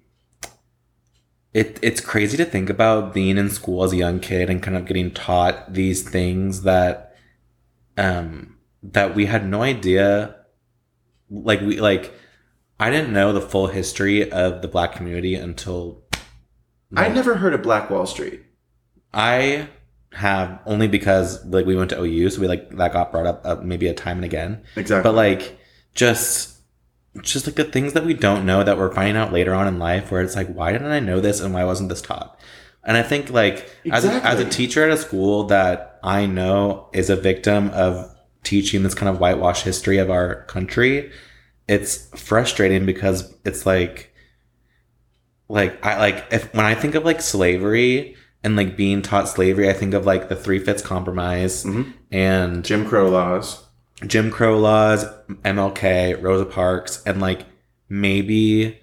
it it's crazy to think about being in school as a young kid and kind of getting taught these things that um that we had no idea like we like I didn't know the full history of the black community until I'd never heard of Black Wall Street. I have only because like we went to OU so we like that got brought up uh, maybe a time and again Exactly. but like just just like the things that we don't know that we're finding out later on in life where it's like why didn't i know this and why wasn't this taught and i think like as, a, as a teacher at a school that i know is a victim of teaching this kind of whitewash history of our country it's frustrating because it's like like i like if when i think of like slavery and like being taught slavery i think of like the three fifths compromise Mhm. and Jim Crow laws. Jim Crow laws, MLK, Rosa Parks, and like maybe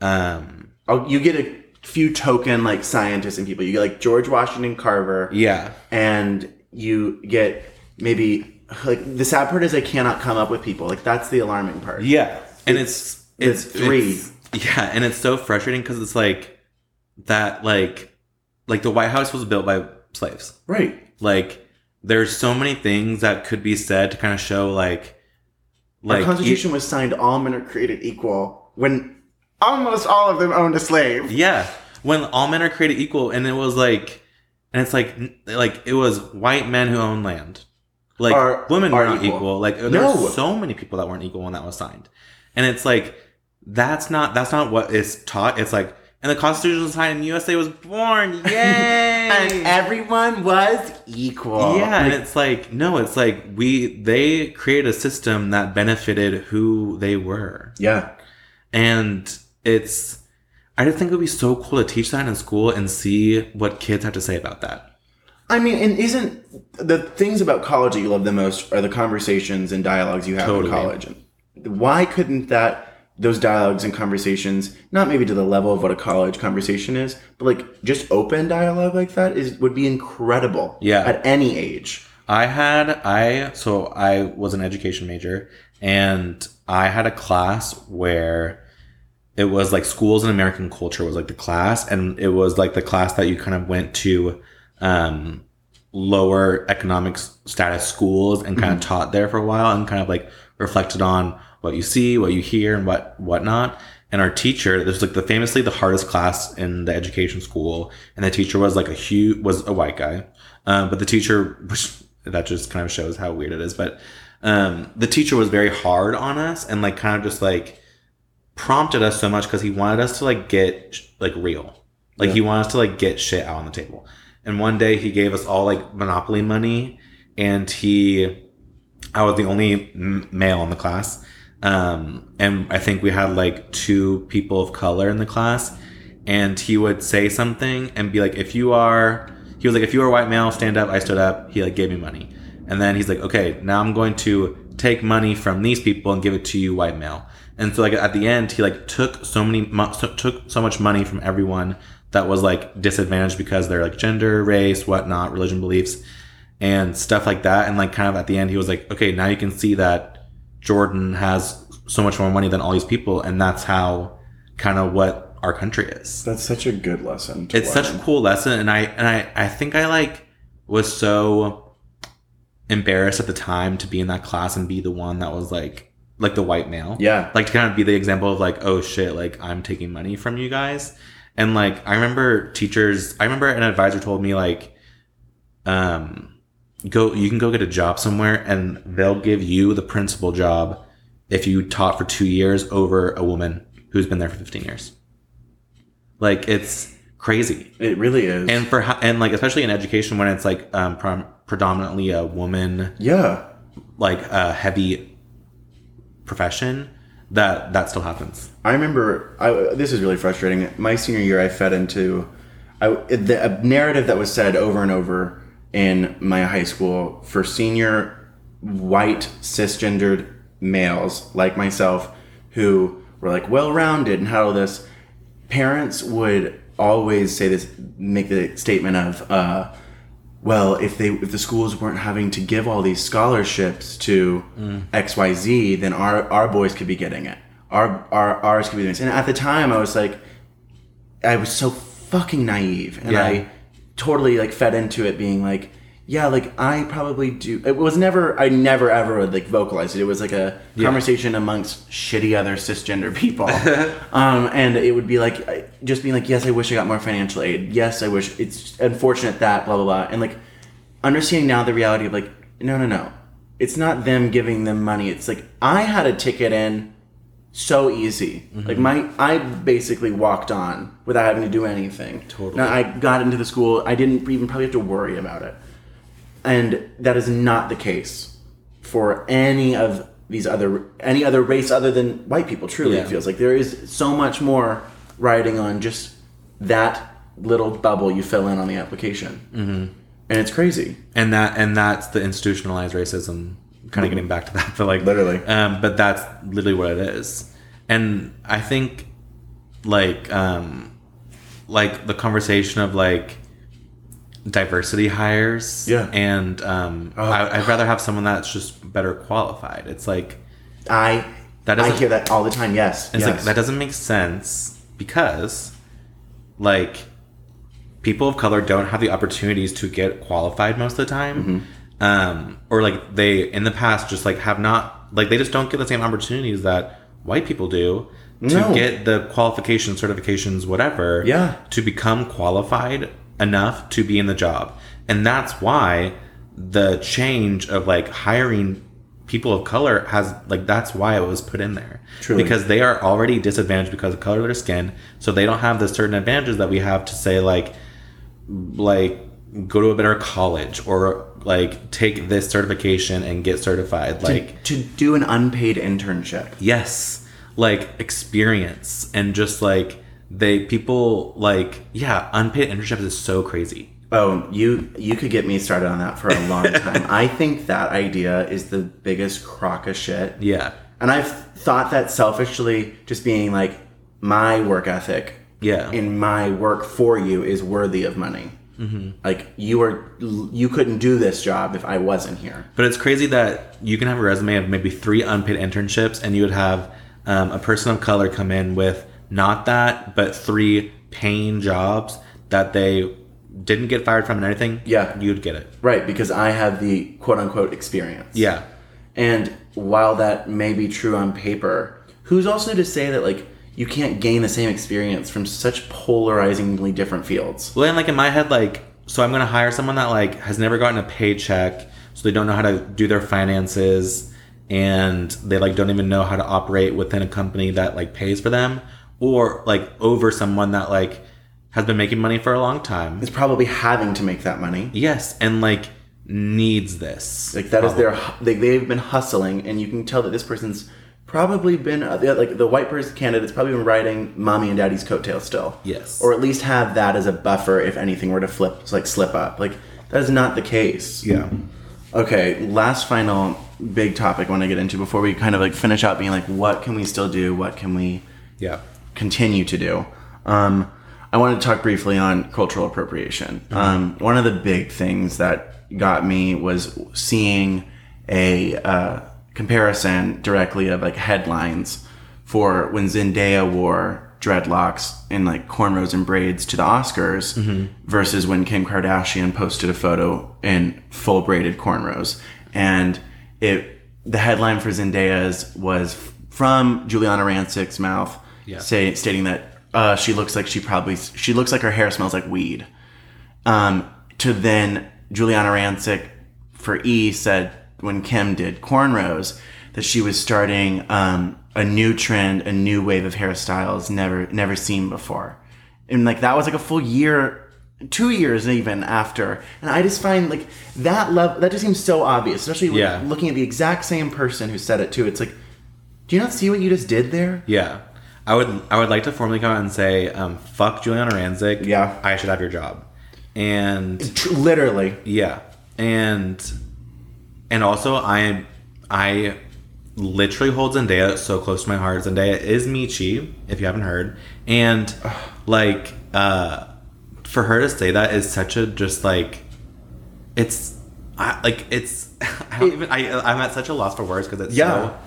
um Oh, you get a few token like scientists and people. You get like George Washington Carver, yeah. and you get maybe like the sad part is I cannot come up with people. Like that's the alarming part. Yeah. And it's it's, it's three. it's- yeah, and it's so frustrating because it's like that like like the White House was built by slaves. Right. Like there's so many things that could be said to kind of show like Our like Constitution was signed. All men are created equal. When almost all of them owned a slave. Yeah, when all men are created equal, and it was like, and it's like, like it was white men who owned land, like Are- women are were not equal. equal. Like there No. were so many people that weren't equal when that was signed, and it's like that's not that's not what is taught. It's like, and the Constitution was signed, and USA was born. Yay! And everyone was equal. yeah, and it's like no, it's like we they created a system that benefited who they were yeah. and it's i just think it would be so cool to teach that in school and see what kids have to say about that I mean, and isn't the things about college that you love the most are the conversations and dialogues you have Totally. in college? And why couldn't that those dialogues and conversations, not maybe to the level of what a college conversation is, but like just open dialogue like that is would be incredible. Yeah. At any age. i had i so i was an education major and i had a class where it was like schools and american culture was like the class and it was like the class that you kind of went to um lower economic status schools and kind of taught there for a while and kind of like reflected on what you see what you hear and what whatnot. And our teacher this was like the famously the hardest class in the education school. And the teacher was like a huge was a white guy. Um, but the teacher which that just kind of shows how weird it is. But um, the teacher was very hard on us and like kind of just like prompted us so much because he wanted us to like get like real. Like he wanted us to like get shit out on the table. And one day he gave us all like monopoly money, and he, I was the only male in the class, um, and I think we had like two people of color in the class, and he would say something and be like, if you are, he was like, if you are white male, stand up. I stood up. He like gave me money, and then he's like, okay, now I'm going to take money from these people and give it to you, white male. And so like at the end, he like took so many mo- so- took so much money from everyone that was like disadvantaged because they're like gender, race, whatnot, religion beliefs, and stuff like that. And like kind of at the end, he was like, okay, now you can see that Jordan has so much more money than all these people, and that's how kind of what our country is. That's such a good lesson. It's such a cool lesson, and I and I I think I like was so embarrassed at the time to be in that class and be the one that was like like the white male yeah. like to kind of be the example of like oh shit like i'm taking money from you guys and like i remember teachers i remember an advisor told me like um go you can go get a job somewhere and they'll give you the principal job if you taught for two years over a woman who's been there for 15 years like it's crazy It really is. and for and like especially in education when it's like um prom- predominantly a woman yeah. like a heavy profession that that still happens I remember. I, this is really frustrating. My senior year, I fed into I, the a narrative that was said over and over in my high school for senior white cisgendered males like myself who were like well-rounded and had all this. Parents would always say this, make the statement of, uh, "Well, if they if the schools weren't having to give all these scholarships to mm. X Y Z, then our our boys could be getting it. Our our ours could be doing this." And at the time, I was like, I was so fucking naive, and Yeah. I totally like fed into it, being like, "Yeah, like I probably do." It was never, I never ever would like vocalize it. It was like a conversation amongst shitty other cisgender people, um, and it would be like just being like, "Yes, I wish I got more financial aid. Yes, I wish it's unfortunate that blah blah blah," and like understanding now the reality of like, no, no, no, it's not them giving them money. It's like I had a ticket in so easy. Mm-hmm. Like my, I basically walked on without having to do anything. Totally. Now I got into the school. I didn't even probably have to worry about it, and that is not the case for any of these other any other race other than white people. Truly, Yeah. it feels like there is so much more riding on just that little bubble you fill in on the application, mm-hmm. and it's crazy. and that and that's the institutionalized racism kind of getting back to that but like Literally. um but that's literally what it is and i think like um like the conversation of like diversity hires Yeah. and um I, i'd rather have someone that's just better qualified it's like I That I hear that all the time. Yes, It's yes. like that doesn't make sense because like people of color don't have the opportunities to get qualified most of the time. Mm-hmm. Um, or like they in the past just like have not like they just don't get the same opportunities that white people do to No. get the qualifications, certifications, whatever, Yeah. to become qualified enough to be in the job. And that's why the change of like hiring people of color has like that's why it was put in there Truly. because they are already disadvantaged because of color of their skin so they don't have the certain advantages that we have to say like like go to a better college or like take this certification and get certified like to do an unpaid internship. yes like experience and just like they people like yeah unpaid internships is so crazy Oh, you you could get me started on that for a long time. I think that idea is the biggest crock of shit. yeah And I've thought that selfishly, just being like, my work ethic yeah in my work for you is worthy of money. Mm-hmm. Like you are, you couldn't do this job if I wasn't here. But it's crazy that you can have a resume of maybe three unpaid internships, and you would have um, a person of color come in with not that, but three paying jobs that they didn't get fired from and anything. Yeah. you'd get it. Right, because I have the quote unquote experience. Yeah, And while that may be true on paper, who's also to say that like you can't gain the same experience from such polarizingly different fields? well, and like in my head, like so I'm gonna hire someone that like has never gotten a paycheck, so they don't know how to do their finances, and they like don't even know how to operate within a company that like pays for them or like over someone that like has been making money for a long time. Is probably having to make that money. Yes, and like needs this. Like that is their they, they've been hustling, and you can tell that this person's probably been uh, like the white person candidate's probably been riding mommy and daddy's coattails still. Yes. or at least have that as a buffer if anything were to flip like slip up. Like that is not the case. yeah. Okay, last final big topic I want to get into before we kind of like finish out being like, what can we still do? What can we Yeah. Continue to do? Um, I wanted to talk briefly on cultural appropriation. Um, one of the big things that got me was seeing a uh, comparison directly of like headlines for when Zendaya wore dreadlocks and like cornrows and braids to the Oscars versus when Kim Kardashian posted a photo in full braided cornrows. And it the headline for Zendaya's was from Giuliana Rancic's mouth Yeah. say, stating that uh, she looks like she probably she looks like her hair smells like weed. Um, to then Giuliana Rancic for E said when Kim did cornrows that she was starting um, a new trend, a new wave of hairstyles never never seen before, and like that was like a full year. Two years even after, and I just find like that level that just seems so obvious, especially Yeah. looking at the exact same person who said it too. It's like, do you not see what you just did there? Yeah. I would I would like to formally come out and say, um, fuck Giuliana Rancic. Yeah. I should have your job. And Literally, Yeah, and and also I I literally hold Zendaya so close to my heart. Zendaya is Michi, if you haven't heard, and like uh, for her to say that is such a just like it's I, like it's I don't even I I'm at such a loss for words because it's Yeah. so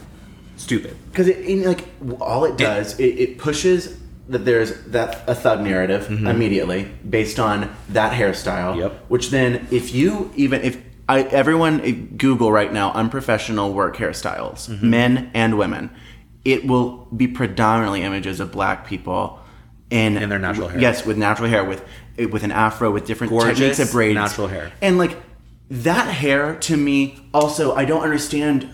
stupid. because it, in, like all it does it, it pushes that there's that a thug narrative immediately based on that hairstyle Yep. which then if you even if I, everyone eh, google right now unprofessional work hairstyles men and women it will be predominantly images of black people in, In their natural hair. yes with natural hair with eh, with an afro with different Gorgeous, techniques of braids natural hair. and like that hair to me also i don't understand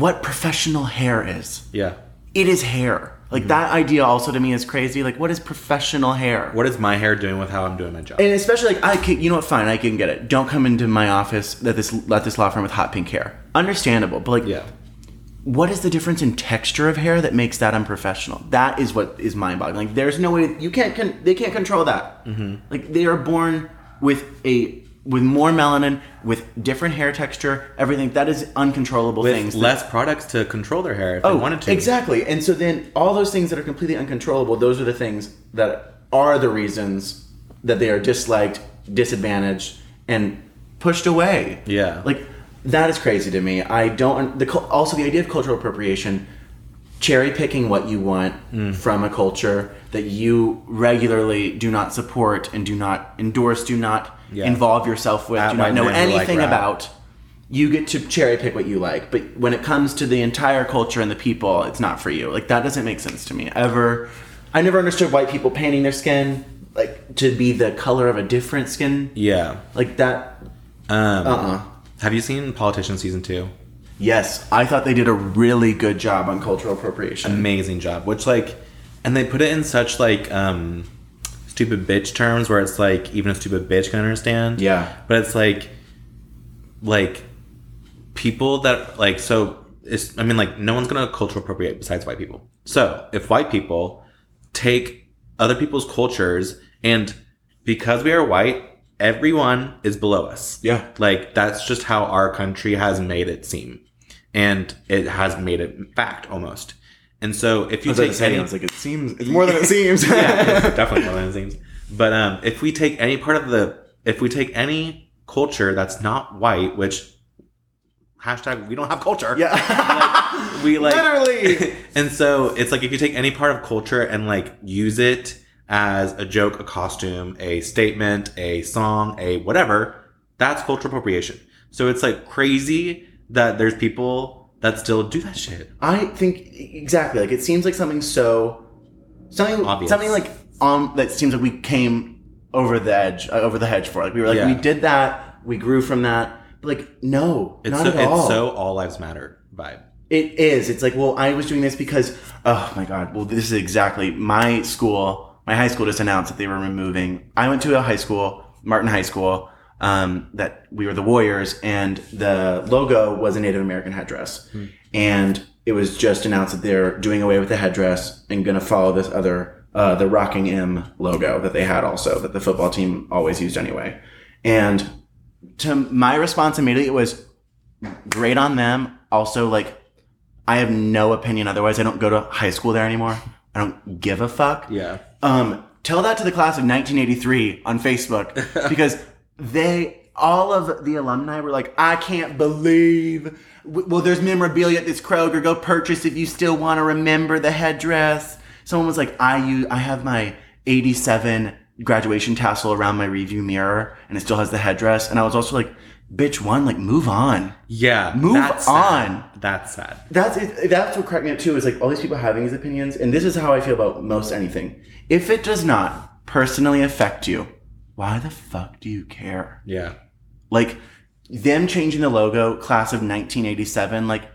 what professional hair is Yeah. it is hair. Like that idea also to me is crazy. Like what is professional hair? What is my hair doing with how I'm doing my job? and especially like I can, you know what? Fine, I can get it. Don't come into my office at this let this law firm with hot pink hair. Understandable, but like, yeah. what is the difference in texture of hair that makes that unprofessional? That is what is mind boggling. Like, there's no way you can't. Con- they can't control that. Mm-hmm. Like they are born with a with more melanin, with different hair texture, everything. That is uncontrollable With things. that- less products to control their hair if Oh, they wanted to. Exactly. And so then all those things that are completely uncontrollable, those are the things that are the reasons that they are disliked, disadvantaged, and pushed away. Yeah. Like that is crazy to me. I don't the also the idea of cultural appropriation cherry picking what you want Mm. from a culture that you regularly do not support and do not endorse, do not Yeah. involve yourself with, At do not know who like anything about you get to cherry pick what you like but when it comes to the entire culture and the people it's not for you like that doesn't make sense to me ever i never understood white people painting their skin like to be the color of a different skin Yeah. like that Um, uh-uh Have you seen Politician season two? yes i thought they did a really good job on cultural appropriation Amazing job. Which like, and they put it in such like um, stupid bitch terms where it's like even a stupid bitch can understand. Yeah. But it's like, like people that like so. It's, I mean, like no one's gonna cultural appropriate besides white people. So if white people take other people's cultures and because we are white, everyone is below us. Yeah. Like that's just how our country has made it seem. And it has made it fact almost. And so if you take any I was like it seems it's more than it seems yeah, definitely more than it seems. But um, if we take any part of the, if we take any culture that's not white, which hashtag we don't have culture. yeah we like literally and so it's like if you take any part of culture and like use it as a joke, a costume, a statement, a song, a whatever, that's cultural appropriation. So it's like crazy that there's people that still do that shit. I think exactly. Like it seems like something so something Obvious. something like um that seems like we came over the edge uh, over the hedge for. Like we were like Yeah. we did that, we grew from that. But like no, It's not so at all. it's so all lives matter. vibe. It is. It's like, well, I was doing this because, oh my God. Well, this is exactly my school. My high school just announced that they were removing. I went to a high school, Martin High School, um, that we were the Warriors, and the logo was a Native American headdress. And it was just announced that they're doing away with the headdress and going to follow this other, uh, the Rocking M logo that they had also, that the football team always used anyway. And to my response immediately was great on them. Also, like, I have no opinion otherwise. I don't go to high school there anymore. I don't give a fuck. Yeah. Um, tell that to the class of 1983 on Facebook because they, all of the alumni were like, I can't believe. Well, there's memorabilia at this Kroger. Go purchase if you still want to remember the headdress. Someone was like, I use, I have my 87 graduation tassel around my review mirror and it still has the headdress. And I was also like, bitch, one, like move on. Yeah. Move that's on. Sad. That's sad. That's it, that's what cracked me up too. Is like all these people having these opinions, and this is how I feel about most anything. If it does not personally affect you, why the fuck do you care? Yeah. Like them changing the logo, class of 1987. Like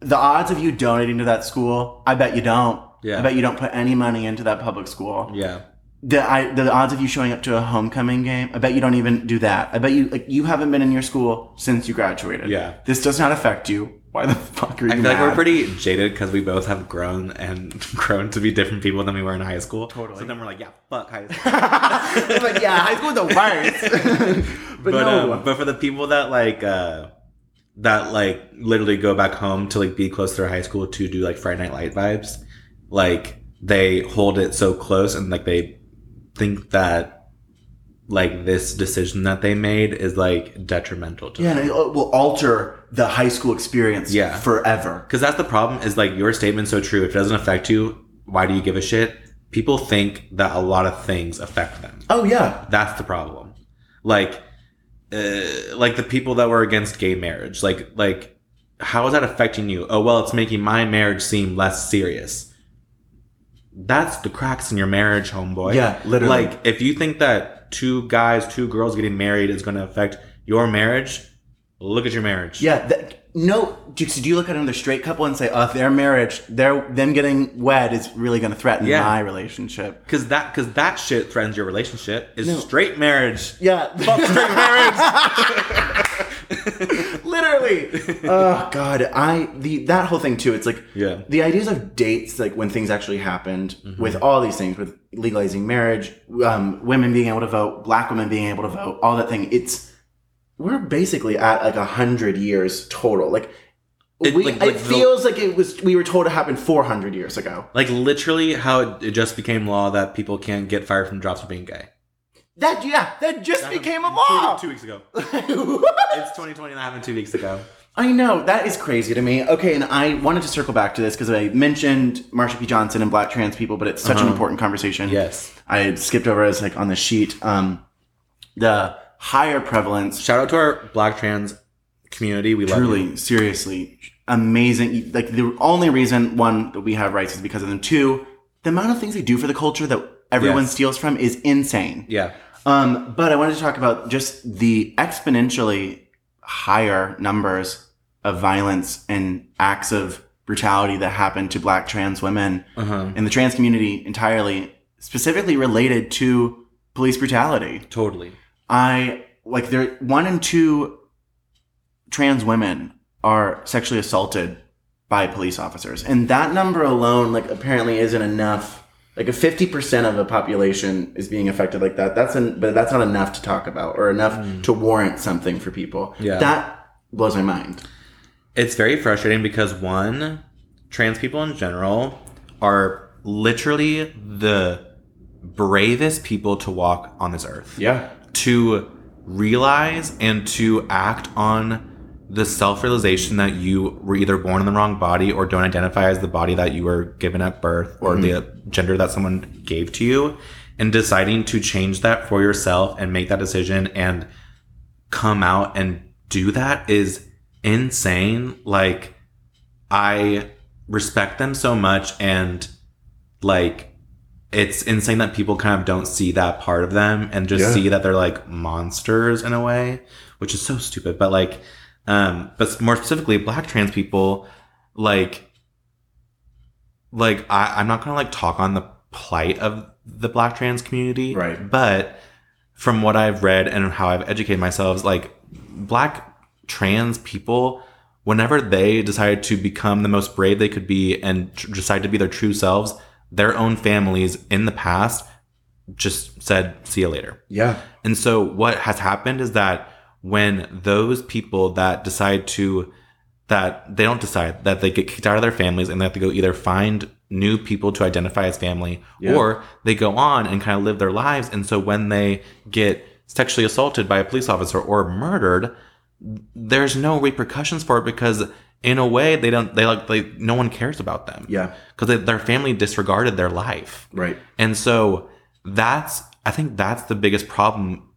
the odds of you donating to that school, I bet you don't. Yeah. I bet you don't put any money into that public school. Yeah. The I, the odds of you showing up to a homecoming game, I bet you don't even do that. I bet you like you haven't been in your school since you graduated. Yeah. This does not affect you. Why the fuck are you I feel like we're pretty jaded because we both have grown and grown to be different people than we were in high school. Totally. So then we're like, yeah, fuck high school. I'm yeah, high school the worst. but, but no. um, but for the people that like uh that like literally go back home to like be close to their high school to do like Friday Night Light vibes, like they hold it so close and like they think that like this decision that they made is like detrimental to yeah, them. it will alter the high school experience Yeah. forever. Because that's the problem is like your statement's so true. If it doesn't affect you, why do you give a shit? People think that a lot of things affect them. Oh yeah. That's the problem. Like, uh, like the people that were against gay marriage. Like, like, how is that affecting you? Oh well, it's making my marriage seem less serious. That's the cracks in your marriage, homeboy. Yeah, literally. Like, if you think that two guys, two girls getting married is going to affect your marriage, look at your marriage. Yeah. That, no, do, do you look at another straight couple and say, "Oh, their marriage, their them getting wed is really going to threaten Yeah. my relationship"? Because that, because that shit threatens your relationship. Is No. straight marriage. Yeah, fuck straight marriage. Literally. Oh God, I the that whole thing too. It's like Yeah. the ideas of dates, like when things actually happened, with all these things, with legalizing marriage, um, women being able to vote, black women being able to vote, all that thing. It's we're basically at like a hundred years total. Like. It- we, like- like it the- feels like it was we were told it happened 400 years ago. Like literally, how it, it just became law that people can't get fired from jobs for being gay. That yeah, that just became a law. Two, two weeks ago. It's 2020 and that happened two weeks ago. I know that is crazy to me. Okay, and I wanted to circle back to this because I mentioned Marsha P. Johnson and Black trans people, but it's such an important conversation. Yes. I skipped over as like on the sheet. Um, the higher prevalence, Shout out to our black trans community. We truly, seriously, amazing. Like the only reason one that we have rights is because of them. Two, the amount of things they do for the culture that everyone Yes. steals from is insane. Yeah. Um, but I wanted to talk about just the exponentially higher numbers of violence and acts of brutality that happen to black trans women Uh-huh. in the trans community entirely, specifically related to police brutality. Totally. I like there one in two trans women are sexually assaulted by police officers. And that number alone, like apparently isn't enough. Like if fifty percent of the population is being affected like that, that's an, but that's not enough to talk about or enough mm. to warrant something for people. Yeah. That blows my mind. It's very frustrating because one, trans people in general are literally the bravest people to walk on this earth. Yeah. to realize and to act on the self-realization that you were either born in the wrong body or don't identify as the body that you were given at birth or the mm-hmm. gender that someone gave to you and deciding to change that for yourself and make that decision and come out and do that is insane like i respect them so much and like it's insane that people kind of don't see that part of them and just Yeah. see that they're like monsters in a way, which is so stupid. But like, Um, but more specifically, black trans people, like, like I, I'm not gonna like talk on the plight of the black trans community, Right. But from what I've read and how I've educated myself, like black trans people, whenever they decide to become the most brave they could be and tr- decide to be their true selves, their own families in the past just said, "See you later." Yeah. And so what has happened is that when those people that decide to that they don't decide that they get kicked out of their families and they have to go either find new people to identify as family Yeah. or they go on and kind of live their lives and so when they get sexually assaulted by a police officer or murdered there's no repercussions for it because in a way they don't they like they no one cares about them Yeah. because their family disregarded their life Right. and so that's I think that's the biggest problem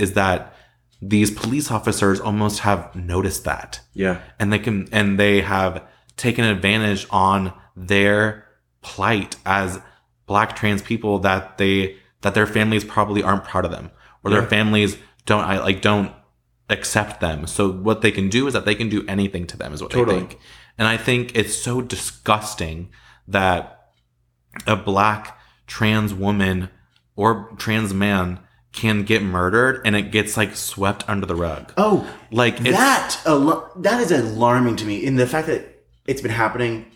is that these police officers almost have noticed that. Yeah. And they can and they have taken advantage on their plight as black trans people that they that their families probably aren't proud of them or their families don't I like don't accept them. So what they can do is that they can do anything to them is what Totally. they think. And I think it's so disgusting that a black trans woman or trans man can get murdered and it gets like swept under the rug. Oh, Like that al- that is alarming to me in the fact that it's been happening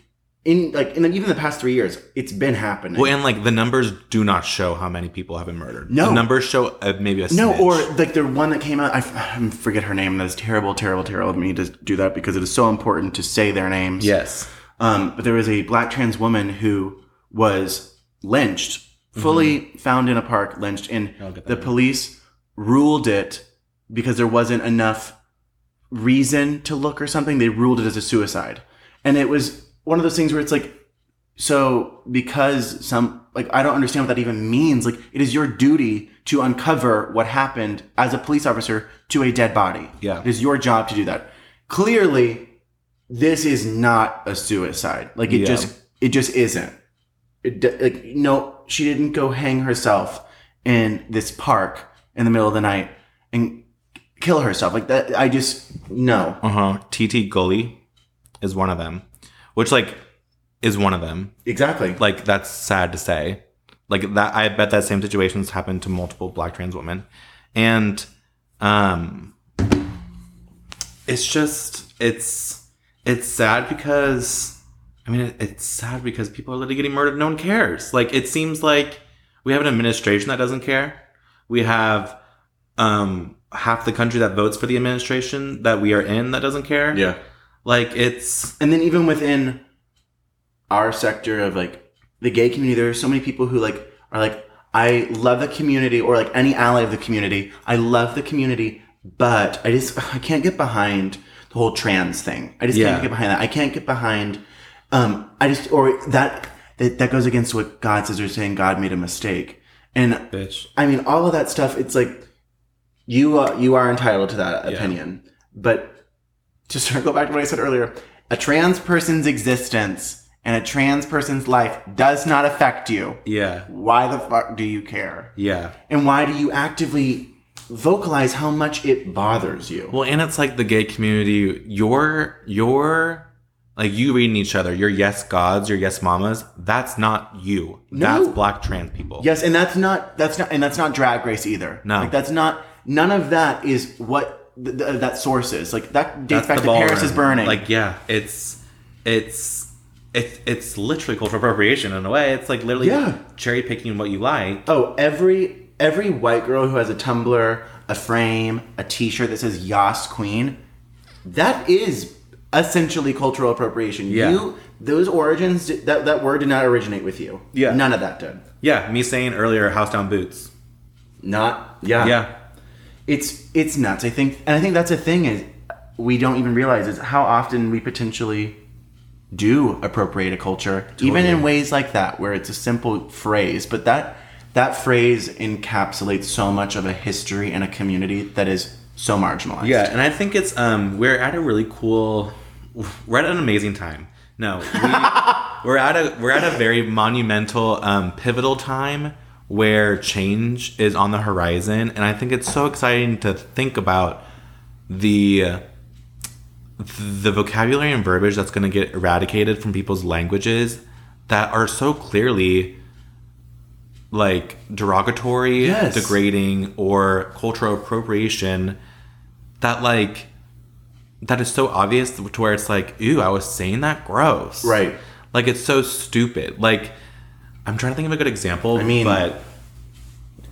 in like in even the past three years. It's been happening. well, and like the numbers do not show how many people have been murdered. No. the numbers show uh, maybe a no, or like the one that came out. I, f- I forget her name. That's terrible, terrible, terrible of me to do that because it is so important to say their names. yes, Um, but there was a black trans woman who was lynched, fully found in a park, lynched, and Mm-hmm. I'll get that the right. police ruled it because there wasn't enough reason to look or something. They ruled it as a suicide, and it was one of those things where it's like, so because some like I don't understand what that even means. Like it is your duty to uncover what happened as a police officer to a dead body. Yeah. it is your job to do that. Clearly, this is not a suicide. Like it Yeah. just it just isn't. It, like no, she didn't go hang herself in this park in the middle of the night and kill herself. Like that, I just no. uh huh. Tete Gulley is one of them, which like is one of them. Exactly. Like that's sad to say. Like that, I bet that same situation's happened to multiple black trans women, and um, it's just it's it's sad because I mean it, it's sad because people are literally getting murdered. No one cares. Like it seems like we have an administration that doesn't care. We have um half the country that votes for the administration that we are in that doesn't care. yeah. Like it's And then even within our sector of like the gay community, there are so many people who like are like, I love the community or like any ally of the community. I love the community, but I just I can't get behind the whole trans thing. I just Yeah. can't get behind that. I can't get behind um I just or that that, that goes against what God says or saying God made a mistake. And bitch. I mean, all of that stuff. It's like you uh, you are entitled to that Yeah. opinion, but to circle back to what I said earlier, a trans person's existence and a trans person's life does not affect you. Yeah. Why the fuck do you care? Yeah. And why do you actively vocalize how much it bothers you? Well, and it's like the gay community. You're you're like you reading each other. Your yes gods, your yes mamas. That's not you. No. That's black trans people. Yes, and that's not that's not and that's not drag race either. No. like that's not none of that is what th- th- that source is. Like that dates That's back to. Paris is burning. Like yeah, it's it's it's it's literally cultural appropriation in a way. It's like literally Yeah. cherry picking what you like. Oh, every every white girl who has a tumbler, a frame, a T-shirt that says "Yas Queen," that is essentially cultural appropriation. Yeah. You those origins that that word did not originate with you. Yeah. none of that did. Yeah, me saying earlier, house down boots. Not yeah. Yeah, It's it's nuts. I think, and I think that's the thing is we don't even realize is how often we potentially do appropriate a culture, even in ways like that, where it's a simple phrase, but that that phrase encapsulates so much of a history and a community that is so marginalized. Yeah, and I think it's um we're at a really cool we're at an amazing time. No, we, we're at a we're at a very monumental um pivotal time where change is on the horizon and I think it's so exciting to think about the the vocabulary and verbiage that's going to get eradicated from people's languages that are so clearly like derogatory, Yes. degrading, or cultural appropriation that like that is so obvious to where it's like, ooh, I was saying that gross. Right. Like it's so stupid. Like I'm trying to think of a good example. I mean- but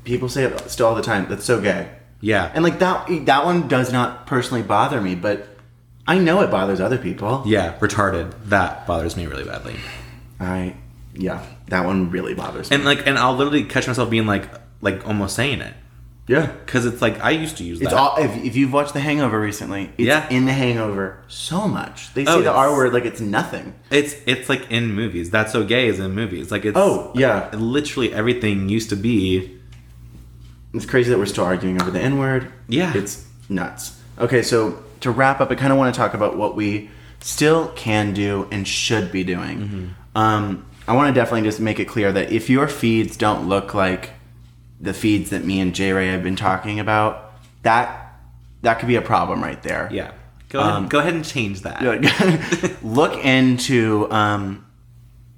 People say it still all the time. That's so gay. yeah. And like that that one does not personally bother me, but I know it bothers other people. yeah, retarded. That bothers me really badly. I yeah, that one really bothers me. And like and I'll literally catch myself being like like almost saying it. Yeah. Cause it's like I used to use It's that. all if, if you've watched The Hangover recently, it's Yeah. in The Hangover so much. They say Oh, the R word like it's nothing. It's it's like in movies. That's so gay is in movies. Like it's Oh, yeah. literally everything used to be It's crazy that we're still arguing over the N word. Yeah. It's nuts. Okay, so to wrap up, I kind of want to talk about what we still can do and should be doing. Mm-hmm. Um, I want to definitely just make it clear that if your feeds don't look like the feeds that me and J Ray have been talking about, that that could be a problem right there. yeah. Go ahead, Um, go ahead and change that. look into um,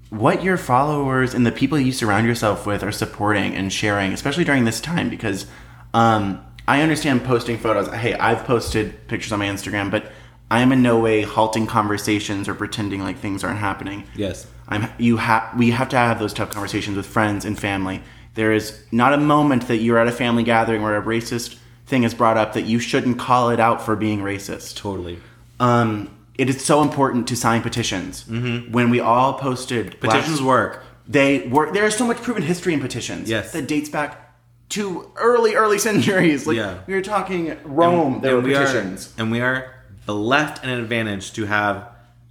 what your followers and the people you surround yourself with are supporting and sharing, especially during this time, because um, I understand posting photos. Hey, I've posted pictures on my Instagram, but I am in no way halting conversations or pretending like things aren't happening. Yes. I'm you have we have to have those tough conversations with friends and family. There is not a moment that you're at a family gathering where a racist thing is brought up that you shouldn't call it out for being racist Totally. um, it is so important to sign petitions. Mm-hmm. When we all posted Petitions work. they were there is so much proven history in petitions. Yes. that dates back to early, early centuries. Like Yeah. we were talking Rome. there were we petitions. Are, and we are left an advantage to have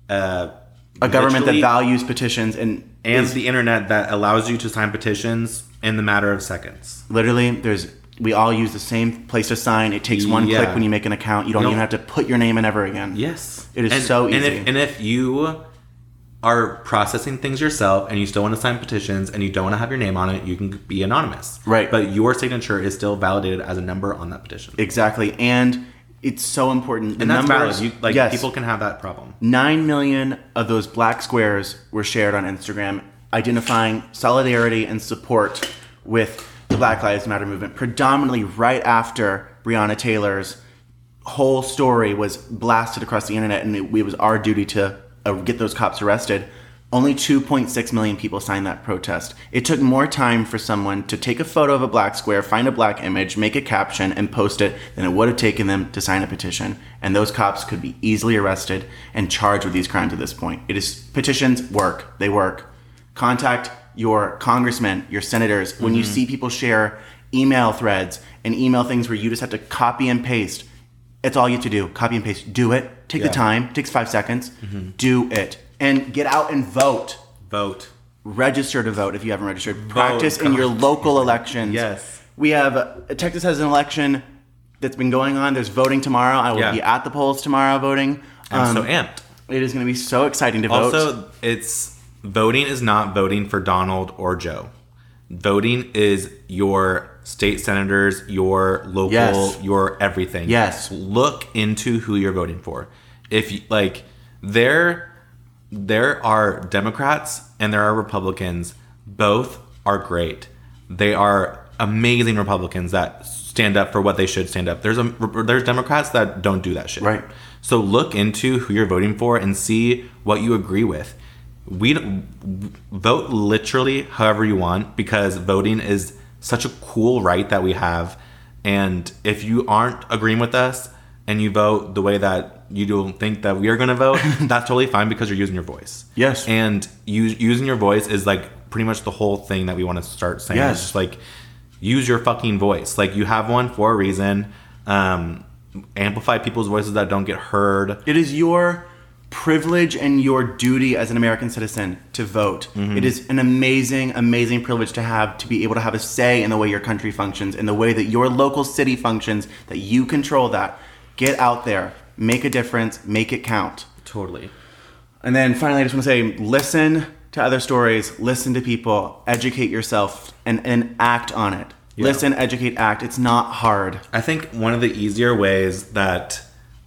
uh, a government that values petitions and and is- the internet that allows you to sign petitions in the matter of seconds. literally there's. We all use the same place to sign. It takes one Yeah. click when you make an account. You don't You even have to put your name in ever again. Yes. It is and, so And easy. if, and if you are processing things yourself and you still want to sign petitions and you don't want to have your name on it, you can be anonymous. Right. But your signature is still validated as a number on that petition. Exactly, and it's so important. The and that's numbers, valid. You, like yes. people can have that problem. 9 million of those black squares were shared on Instagram, identifying solidarity and support with the Black Lives Matter movement, predominantly right after Breonna Taylor's whole story was blasted across the internet, and it, it was our duty to uh, get those cops arrested. Only 2.6 million people signed that protest. It took more time for someone to take a photo of a black square, find a black image, make a caption, and post it than it would have taken them to sign a petition. And those cops could be easily arrested and charged with these crimes at this point. It is petitions work. They work. Contact your congressmen, your senators. When you see people share email threads and email things where you just have to copy and paste, it's all you have to do. Copy and paste. Do it. Take Yeah. the time. It takes five seconds. Do it. And get out and vote. Vote. Register to vote if you haven't registered. Practice in your local elections. Yes. We have uh, Texas has an election that's been going on. There's voting tomorrow. I will Yeah. be at the polls tomorrow voting. I'm Um, so amped. it is going to be so exciting to vote. Also, it's voting is not voting for Donald or Joe. Voting is your state senators, your local, Yes. your everything. Yes. Look into who you're voting for. If you, like there there are Democrats and there are Republicans. Both are great. They are amazing Republicans that stand up for what they should stand up. There's a there's Democrats that don't do that shit. Right. So look into who you're voting for and see what you agree with. We vote literally however you want because voting is such a cool right that we have. And if you aren't agreeing with us and you vote the way that you don't think that we are going to vote, that's totally fine because you're using your voice. Yes. And use, using your voice is like pretty much the whole thing that we want to start saying. Yes. It's just like use your fucking voice. Like you have one for a reason. Um, amplify people's voices that don't get heard. It is your privilege and your duty as an American citizen to vote. Mm-hmm. It is an amazing, amazing privilege to have to be able to have a say in the way your country functions, in the way that your local city functions, that you control that. Get out there, make a difference, make it count. Totally. And then finally, I just want to say listen to other stories, listen to people, educate yourself, and, and act on it. Listen, educate, act. It's not hard. I think one of the easier ways that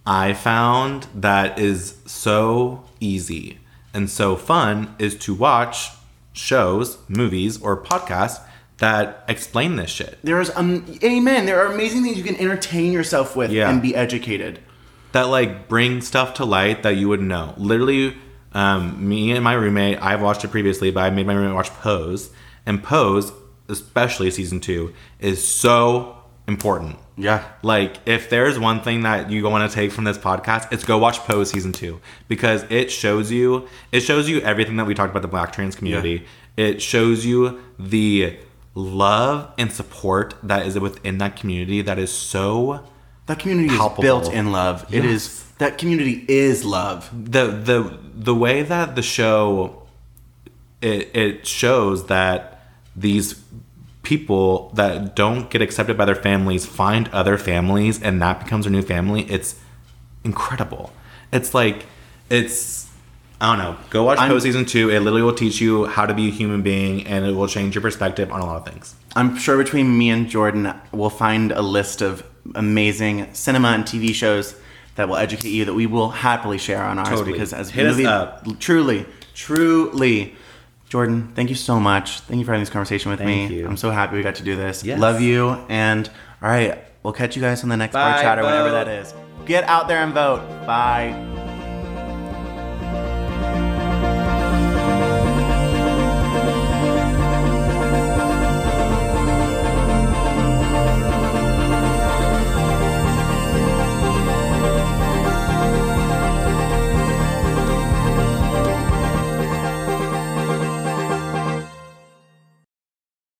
I found that is so easy and so fun is to watch shows, movies, or podcasts that explain this shit. There's um, amen. There are amazing things you can entertain yourself with Yeah. and be educated. that like bring stuff to light that you would know. Literally, um, me and my roommate, I've watched it previously, but I made my roommate watch Pose, and Pose, especially season two, is so important. Yeah. Like, if there's one thing that you want to take from this podcast, it's go watch Pose season two because it shows you it shows you everything that we talked about the Black trans community. It shows you the love and support that is within that community that is so That community Palpable. is built in love. It Yes. is that community is love. the the the way that the show it it shows that these people that don't get accepted by their families find other families and that becomes their new family. It's incredible. It's like it's i don't know. Go watch Pose season two. It literally will teach you how to be a human being and it will change your perspective on a lot of things. I'm sure between me and Jordan, we'll find a list of amazing cinema and TV shows that will educate you that we will happily share on ours Totally. because as Hit movie, up. truly, truly, Jordan, thank you so much. Thank you for having this conversation with Thank me. you. I'm so happy we got to do this. Yes. Love you, and all right, we'll catch you guys on the next bar Bye, chatter whenever that is. Get out there and vote. Bye.